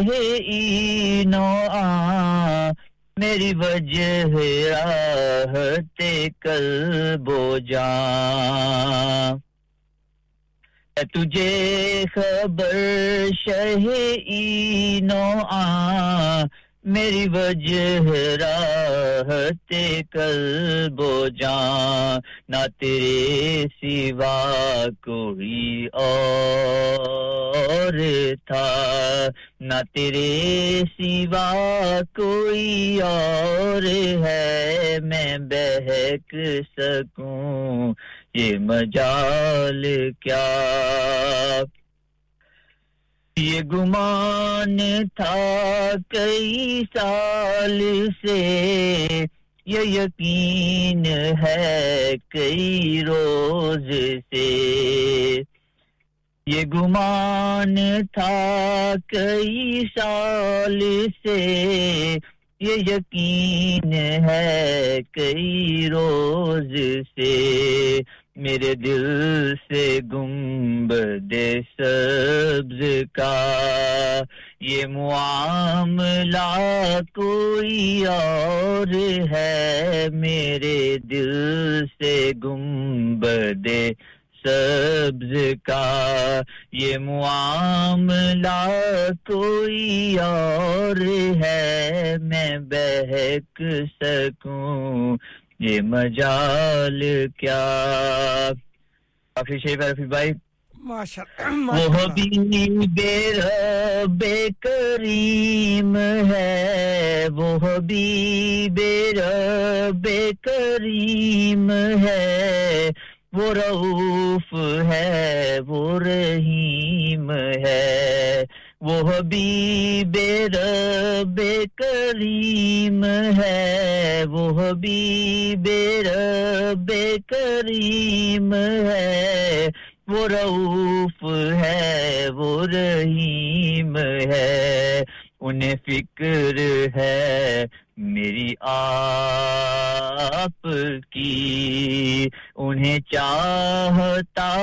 نو آ میری وجہ راہتے کل بو جان۔ تجھے خبر شہ نو آ، میری وجہ راحت قلب و جان، نہ تیرے سوا کوئی اور تھا، نہ تیرے سوا کوئی اور ہے، میں بہک سکوں۔ یہ مجال کیا؟ یہ گمان تھا کئی سال سے، یہ یقین ہے کئی روز سے۔ یہ گمان تھا کئی سال سے، یہ یقین ہے کئی روز سے۔ میرے دل سے گنب دے سبز کا۔ یہ معاملہ کوئی اور ہے۔ میرے دل سے گنب دے سبز کا۔ یہ معاملہ کوئی اور ہے۔ میں بہک سکوں یہ مجال کیا؟ کافی شیف ہے رفیع بھائی وہ حبیب رب کریم ہے۔ وہ حبیب رب کریم ہے۔ وہ رعوف ہے وہ رحیم ہے۔ وہ حبیب رب کریم ہے، وہ حبیب رب کریم ہے۔ وہ رعوف ہے، وہ رحیم ہے۔ انہیں فکر ہے میری آپ کی۔ انہیں چاہتا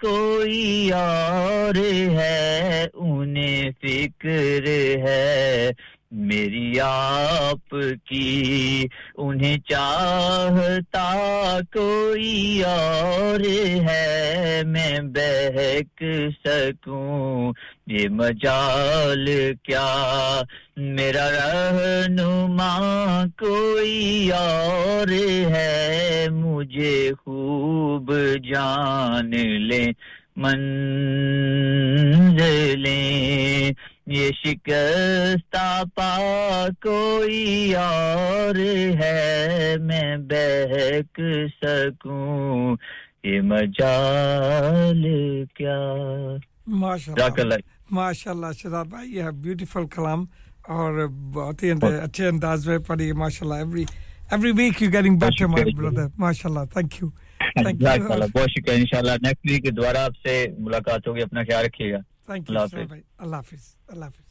کوئی اور ہے انہیں فکر ہے۔ میری آپ کی انہیں چاہتا کوئی اور ہے، میں بہک سکوں۔ یہ مجال کیا؟ میرا رہنما کوئی اور ہے؟ مجھے خوب جان لے منزلیں۔ یہ شکستہ پا کوئی اور ہے میں بہک سکوں۔ یہ مجال کیا؟ جزاک اللہ۔ ماشاء اللہ بھائی یہ بیوٹیفل کلام اور بہت ہی اچھے انداز میں پڑھی۔ ماشاء اللہ every every week you getting better my brother ماشاء اللہ تھینک یو اللہ بہت شکریہ۔ انشاءاللہ نیکسٹ ویک دوبارہ آپ سے ملاقات ہوگی اپنا خیال رکھیے گا۔ تھینک یو بھائی۔ اللہ حافظ اللہ حافظ۔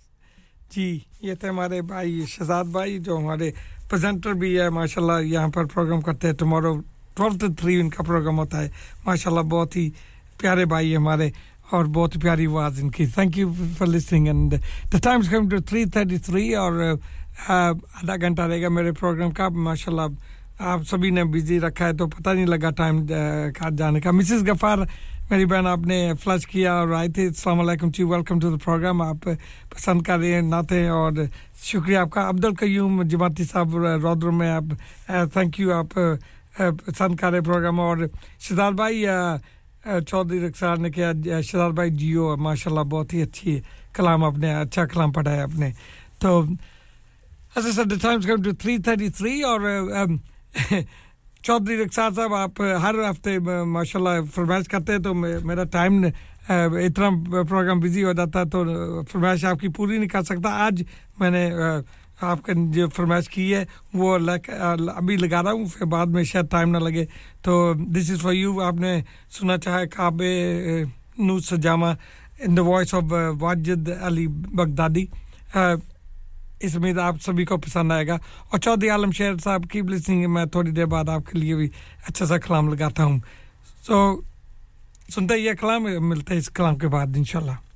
جی یہ تھے ہمارے بھائی شہزاد بھائی جو ہمارے پریزنٹر بھی ہے ماشاء اللہ یہاں پر پروگرام کرتے ہیں۔ ٹمارو ٹویلو ٹو تھری ان کا پروگرام ہوتا ہے۔ ماشاء اللہ بہت ہی پیارے بھائی ہمارے اور بہت ہی پیاری آواز ان کی۔ Thank you for listening and the times come to three thirty three اور آدھا گھنٹہ رہے گا میرے پروگرام کا۔ ماشاء اللہ آپ سبھی نے بزی رکھا ہے تو پتہ نہیں لگا ٹائم کا جانے کا۔ مسز غفار میری بہن آپ نے فلش کیا اور آئے تھے السلام علیکم جی ویلکم ٹو دا پروگرام آپ پسند کر رہے ہیں ناتے اور شکریہ آپ کا عبد القیوم جماعتی صاحب رودر میں آپ تھینک یو آپ پسند کر رہے پروگرام اور شہزاد بھائی چودھری رخسار نے کیا آ، بھائی جیو ماشاء اللہ بہت ہی اچھی کلام آپ نے اچھا کلام پڑھا ہے آپ نے تو As I said, the time's come to 3.33 اور چودھری رخسار صاحب، آپ ہر ہفتے ماشاء اللہ فرمائش کرتے ہیں تو میرا ٹائم اتنا پروگرام بزی ہو جاتا ہے تو فرمائش آپ کی پوری نہیں کر سکتا۔ آج میں نے آپ کا جو فرمائش کی ہے، وہ ابھی لگا رہا ہوں، پھر بعد میں شاید ٹائم نہ لگے۔ تو دس از فار یو آپ نے سنا چاہے کعبے نو سجامہ in the voice of Wajid Ali Baghdadi. اس امید آپ سبھی کو پسند آئے گا۔ اور چودھری عالم شہر صاحب کی بلسنگ میں تھوڑی دیر بعد آپ کے لیے بھی اچھا سا کلام لگاتا ہوں۔ سو سنتے یہ کلام، ملتے ہے اس کلام کے بعد، انشاءاللہ۔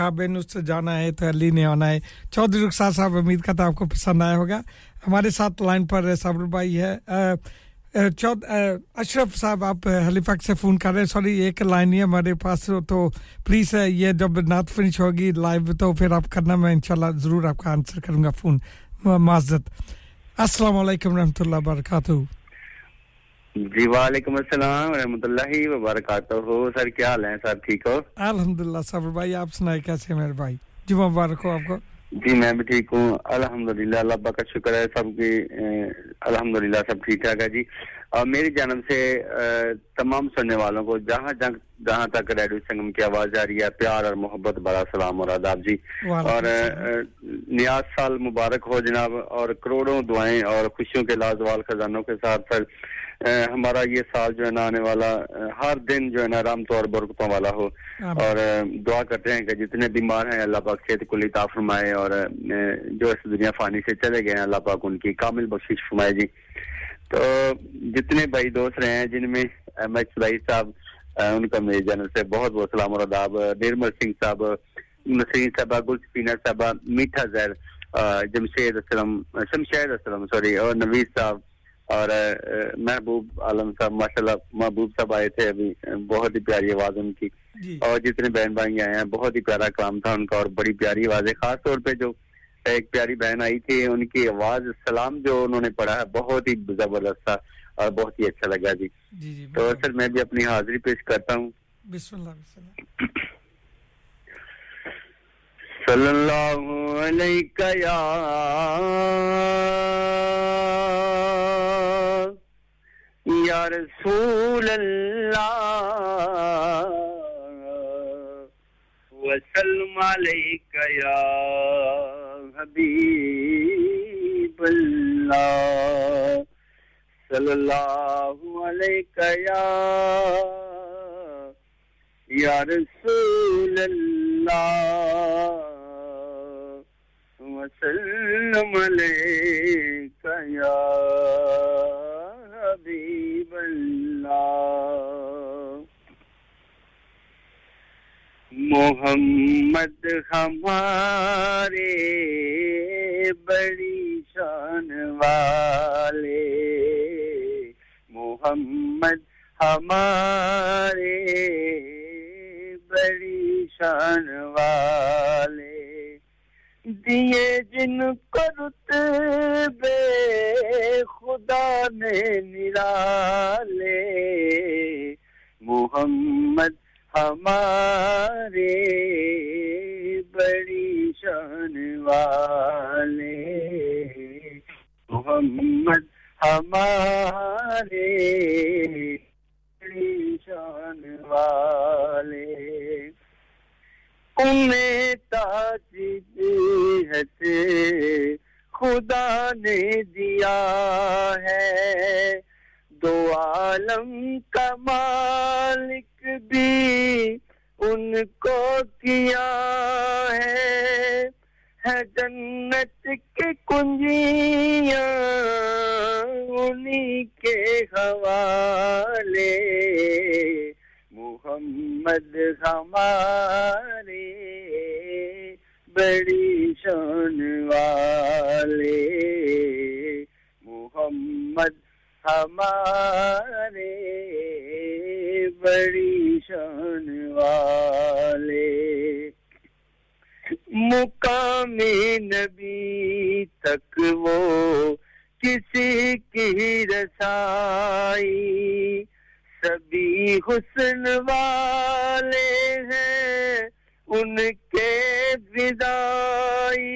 کہا بین اس سے جانا ہے، تو علی نے آنا ہے۔ چودھری رخسار صاحب، امید کا تو آپ کو پسند آیا ہوگا۔ ہمارے ساتھ لائن پر صابر بھائی ہے۔ چود اشرف صاحب، آپ ہیلیفیکس سے فون کر رہے ہیں۔ سوری، ایک لائن ہی ہمارے پاس، تو پلیز یہ جب نعت فنش ہوگی لائیو، تو پھر آپ کرنا، میں انشاءاللہ ضرور آپ کا آنسر کروں گا فون معذرت۔ السلام علیکم رحمۃ اللہ وبرکاتہ۔ جی وعلیکم السلام ورحمۃ اللہ وبرکاتہ۔ ہو سر کیا حال ہیں؟ سر ٹھیک ہو؟ الحمدللہ صبر بھائی آپ سنائے کیسے میرے بھائی؟ جی مبارک ہو آپ کو۔ جی میں بھی ٹھیک ہوں۔ الحمدللہ اللہ کا شکر ہے سب کی الحمدللہ سب ٹھیک ٹھاک ہے جی۔ اور میری جانب سے تمام سننے والوں کو جہاں جہاں جہاں تک ریڈیو سنگم کی آواز آ رہی ہے پیار اور محبت بڑا سلام اور آداب جی۔ اور نیاز سال مبارک ہو جناب اور کروڑوں دعائیں اور خوشیوں کے لازوال خزانوں کے ساتھ۔ سر ہمارا یہ سال جو ہے نا آنے والا ہر دن جو ہے نا رام طور برکتوں والا ہو۔ اور دعا کرتے ہیں کہ جتنے بیمار ہیں اللہ پاک صحت کو عطا فرمائے اور جو اس دنیا فانی سے چلے گئے ہیں اللہ پاک ان کی کامل بخشش فرمائے جی۔ تو جتنے بھائی دوست رہے ہیں جن میں ایم ایچ بھائی صاحب ان کا میرے جنرل سے بہت بہت سلام اور اداب نرمل سنگھ صاحب نسرین صاحبہ گل صاحبہ میٹھا زہر جمشید اسلم شمشید اسلم سوری اور نوید صاحب اور محبوب عالم صاحب ماشاء اللہ محبوب صاحب آئے تھے ابھی بہت ہی پیاری آواز ان کی۔ جی۔ اور جتنے بہن بھائی آئے ہیں بہت ہی پیارا کلام تھا ان کا اور بڑی پیاری آوازیں خاص طور پہ جو ایک پیاری بہن آئی تھی ان کی آواز سلام جو انہوں نے پڑھا ہے بہت ہی زبردست تھا اور بہت ہی اچھا لگا جی۔ جی, جی تو سر میں بھی اپنی حاضری پیش کرتا ہوں۔ بسم اللہ بسم اللہ۔ صلی اللہ علیہ یا رسول اللہ وسلم علیک یا حبیب اللہ صلی اللہ علیک یا یا رسول اللہ وسلم علیک یا حبیب اللہ محمد ہمارے بڑی شان والے محمد ہمارے بڑی شان والے دیے جن کو رتبے خدا نے نرالے۔ محمد ہمارے بڑی شان والے۔ محمد ہمارے بڑی شان والے۔ تاجی خدا نے دیا ہے۔ دو عالم کا مالک بھی ان کو کیا ہے۔ ہے جنت کے کنجیاں انہی کے حوالے۔ محمد ہمارے بڑی شان والے۔ محمد ہمارے بڑی شان والے۔ مقام نبی تک وہ کسی کی رسائی سبھی حسن والے ہیں، ان کے بدائی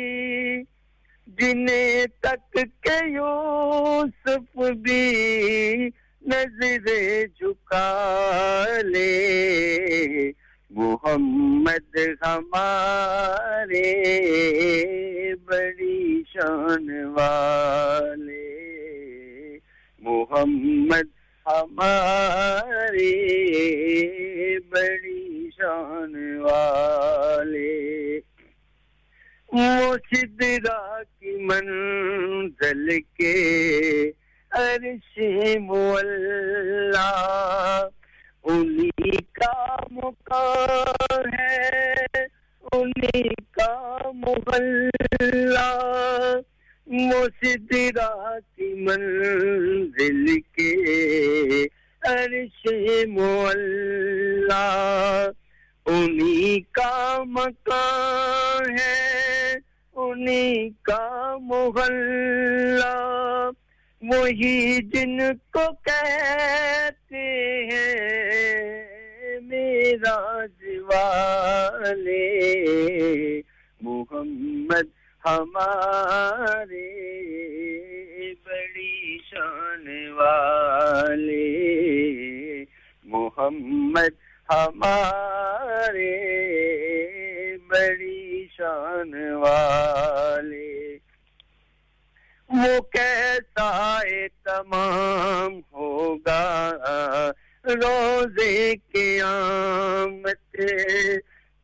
جنہیں تک کے یوسف بھی نظر جھکا لے، محمد ہمارے بڑی شان والے۔ محمد ہماری بڑی شان والے۔ مجدرا کی منزل کے عرش مولا، انہی کا مقام ہے، انہی کا محلہ۔ کی منزل کے عرش مولا۔ انہی کا مکان ہے، انہی کا محلہ۔ وہی جن کو کہتے ہیں میرا والے۔ محمد ہمارے بڑی شان والے محمد، ہمارے بڑی شان والے۔ وہ کیسا تمام ہوگا؟ روزے کے آمد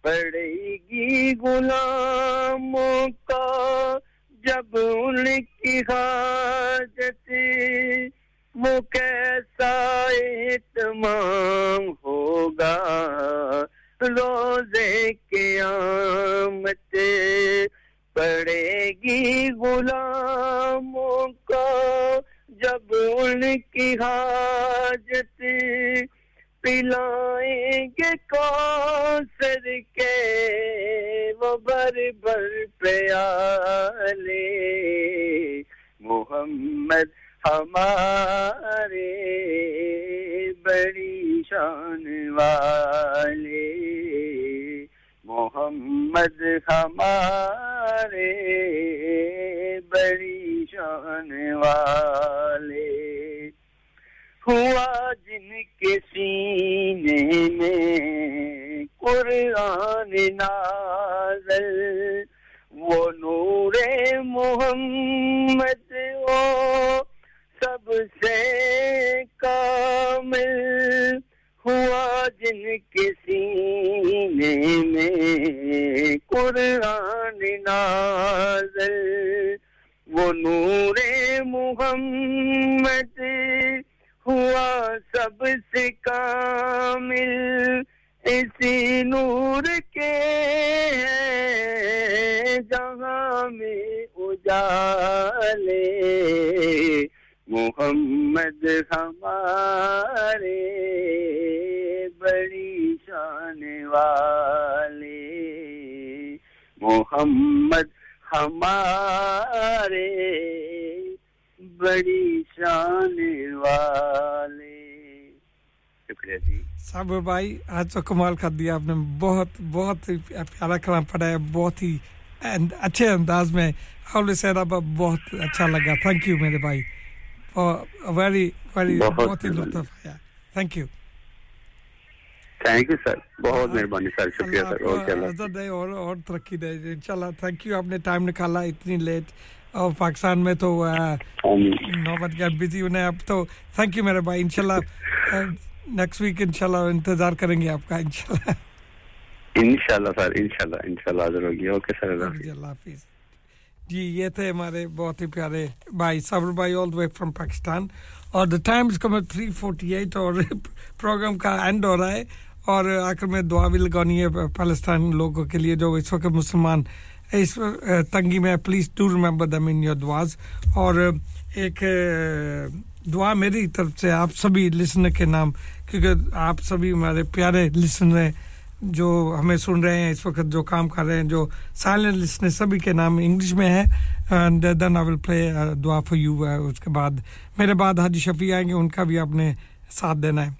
پڑے گی غلاموں کا جب ان کی حاجت وہ کیسا اتمام ہوگا روزے قیامت پڑے گی غلاموں کا جب ان کی حاجت پلائیں گے کوثر کے؟ وہ بر بر پیالے۔ محمد ہمارے بڑی شان والے۔ محمد ہمارے بڑی شان والے۔ ہوا جن کے سینے میں قرآن نازل، وہ نور محمد او سب سے کامل ہوا جن کے سینے میں قرآن نازل، وہ نور محمد ہوا سب سے کامل اسی نور کے جہاں میں اجالے۔ محمد ہمارے بڑی شان والے۔ محمد ہمارے بڑی شان والے۔ شکریہ جی۔ صاحب بھائی آج تو کمال کر دیا آپ نے۔ بہت بہت پیارا کلام پڑھا ہے بہت ہی اچھے انداز میں۔ حول سیرا بہت اچھا لگا۔ تھینک یو میرے بھائی۔ ویری ویری بہت ہی لطف آیا۔ Thank you thank you sir بہت مہربانی سر شکریہ سر اور ترقی دے۔ انشاءاللہ تھینک یو آپ نے ٹائم نکالا اتنی لیٹ اور پاکستان میں تو نوبت کے بزی ہونا ہے اب تو۔ تھینک یو میرے بھائی انشاءاللہ نیکسٹ ویک انشاءاللہ انتظار کریں گے آپ کا انشاءاللہ۔ انشاءاللہ سر انشاءاللہ انشاءاللہ حاضر ہوگی۔ اوکے سر اللہ حافظ۔ جی یہ تھے ہمارے بہت ہی پیارے بھائی صبر بھائی آل دا وے فرام پاکستان اور the time is come three forty eight اور پروگرام کا اینڈ ہو رہا ہے۔ اور آخر میں دعا بھی لگانی ہے پالستان لوگوں کے لیے جو اس وقت مسلمان اس تنگی میں please to remember them in your دعاز اور ایک دعا میری طرف سے آپ سبھی لسنر کے نام، کیونکہ آپ سبھی ہمارے پیارے لسنر جو ہمیں سن رہے ہیں اس وقت، جو کام کر رہے ہیں، جو سائلنٹ لسنر سبھی کے نام انگلش میں ہے اینڈ دین آئی ول پلے دعا فار یو اس کے بعد. میرے بعد حاجی شفیع آئیں گے، ان کا بھی آپ نے ساتھ دینا ہے.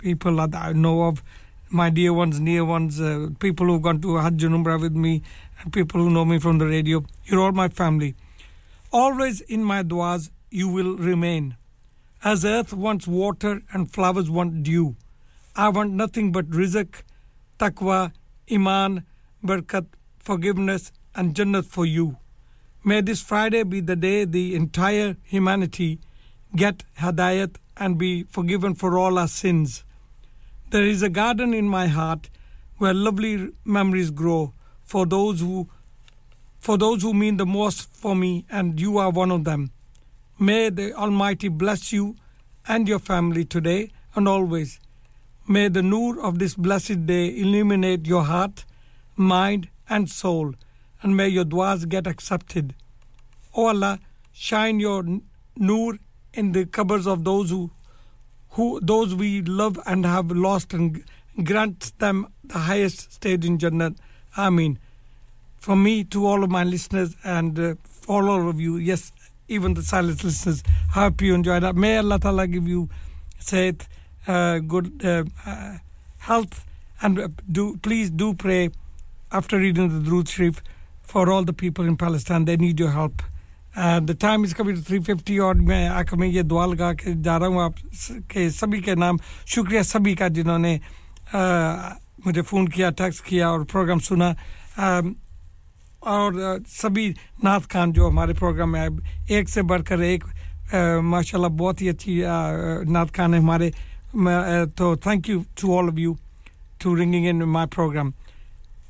people my dear ones, near ones, uh, people who've gone to Hajj and with me, and people who know me from the radio. You're all my family. Always in my du'as, you will remain. As earth wants water and flowers want dew, I want nothing but rizq, taqwa, iman, barakat, forgiveness, and jannat for you. May this Friday be the day the entire humanity get hadayat and be forgiven for all our sins. There is a garden in my heart where lovely memories grow for those who for those who mean the most for me and you are one of them. May the Almighty bless you and your family today and always. May the noor of this blessed day illuminate your heart, mind, and soul, and may your duas get accepted. O Allah, shine your noor in the cupboards of those who, who those we love and have lost, and grant them the highest stage in Jannah. Ameen. From me to all of my listeners and uh, for all of you, yes, even the silent listeners, hope you enjoyed that. May Allah Ta'ala give you saith, uh, good uh, uh, health, and uh, do please do pray after reading the Durood Sharif for all the people in Palestine. They need your help. And time is کبھی تھری ففٹی اور میں آ کر میں یہ دعا لگا کے جا رہا ہوں آپ کے سبھی کے نام شکریہ سبھی کا جنہوں نے مجھے فون کیا ٹیکس کیا اور پروگرام سنا اور سبھی نعت خان جو ہمارے پروگرام میں ایک سے بڑھ کر ایک ماشاء اللہ بہت ہی اچھی نعت خان ہے ہمارے تو thank you to all of you to ringing in my programme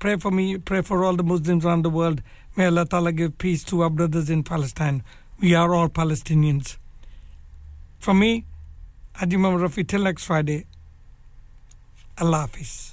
pray for me pray for all the Muslims around the May Allah Ta'ala give peace to our brothers in Palestine. We are all Palestinians. For me, Adimam Rafi, till next Friday. Allah Hafiz.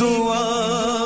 دعا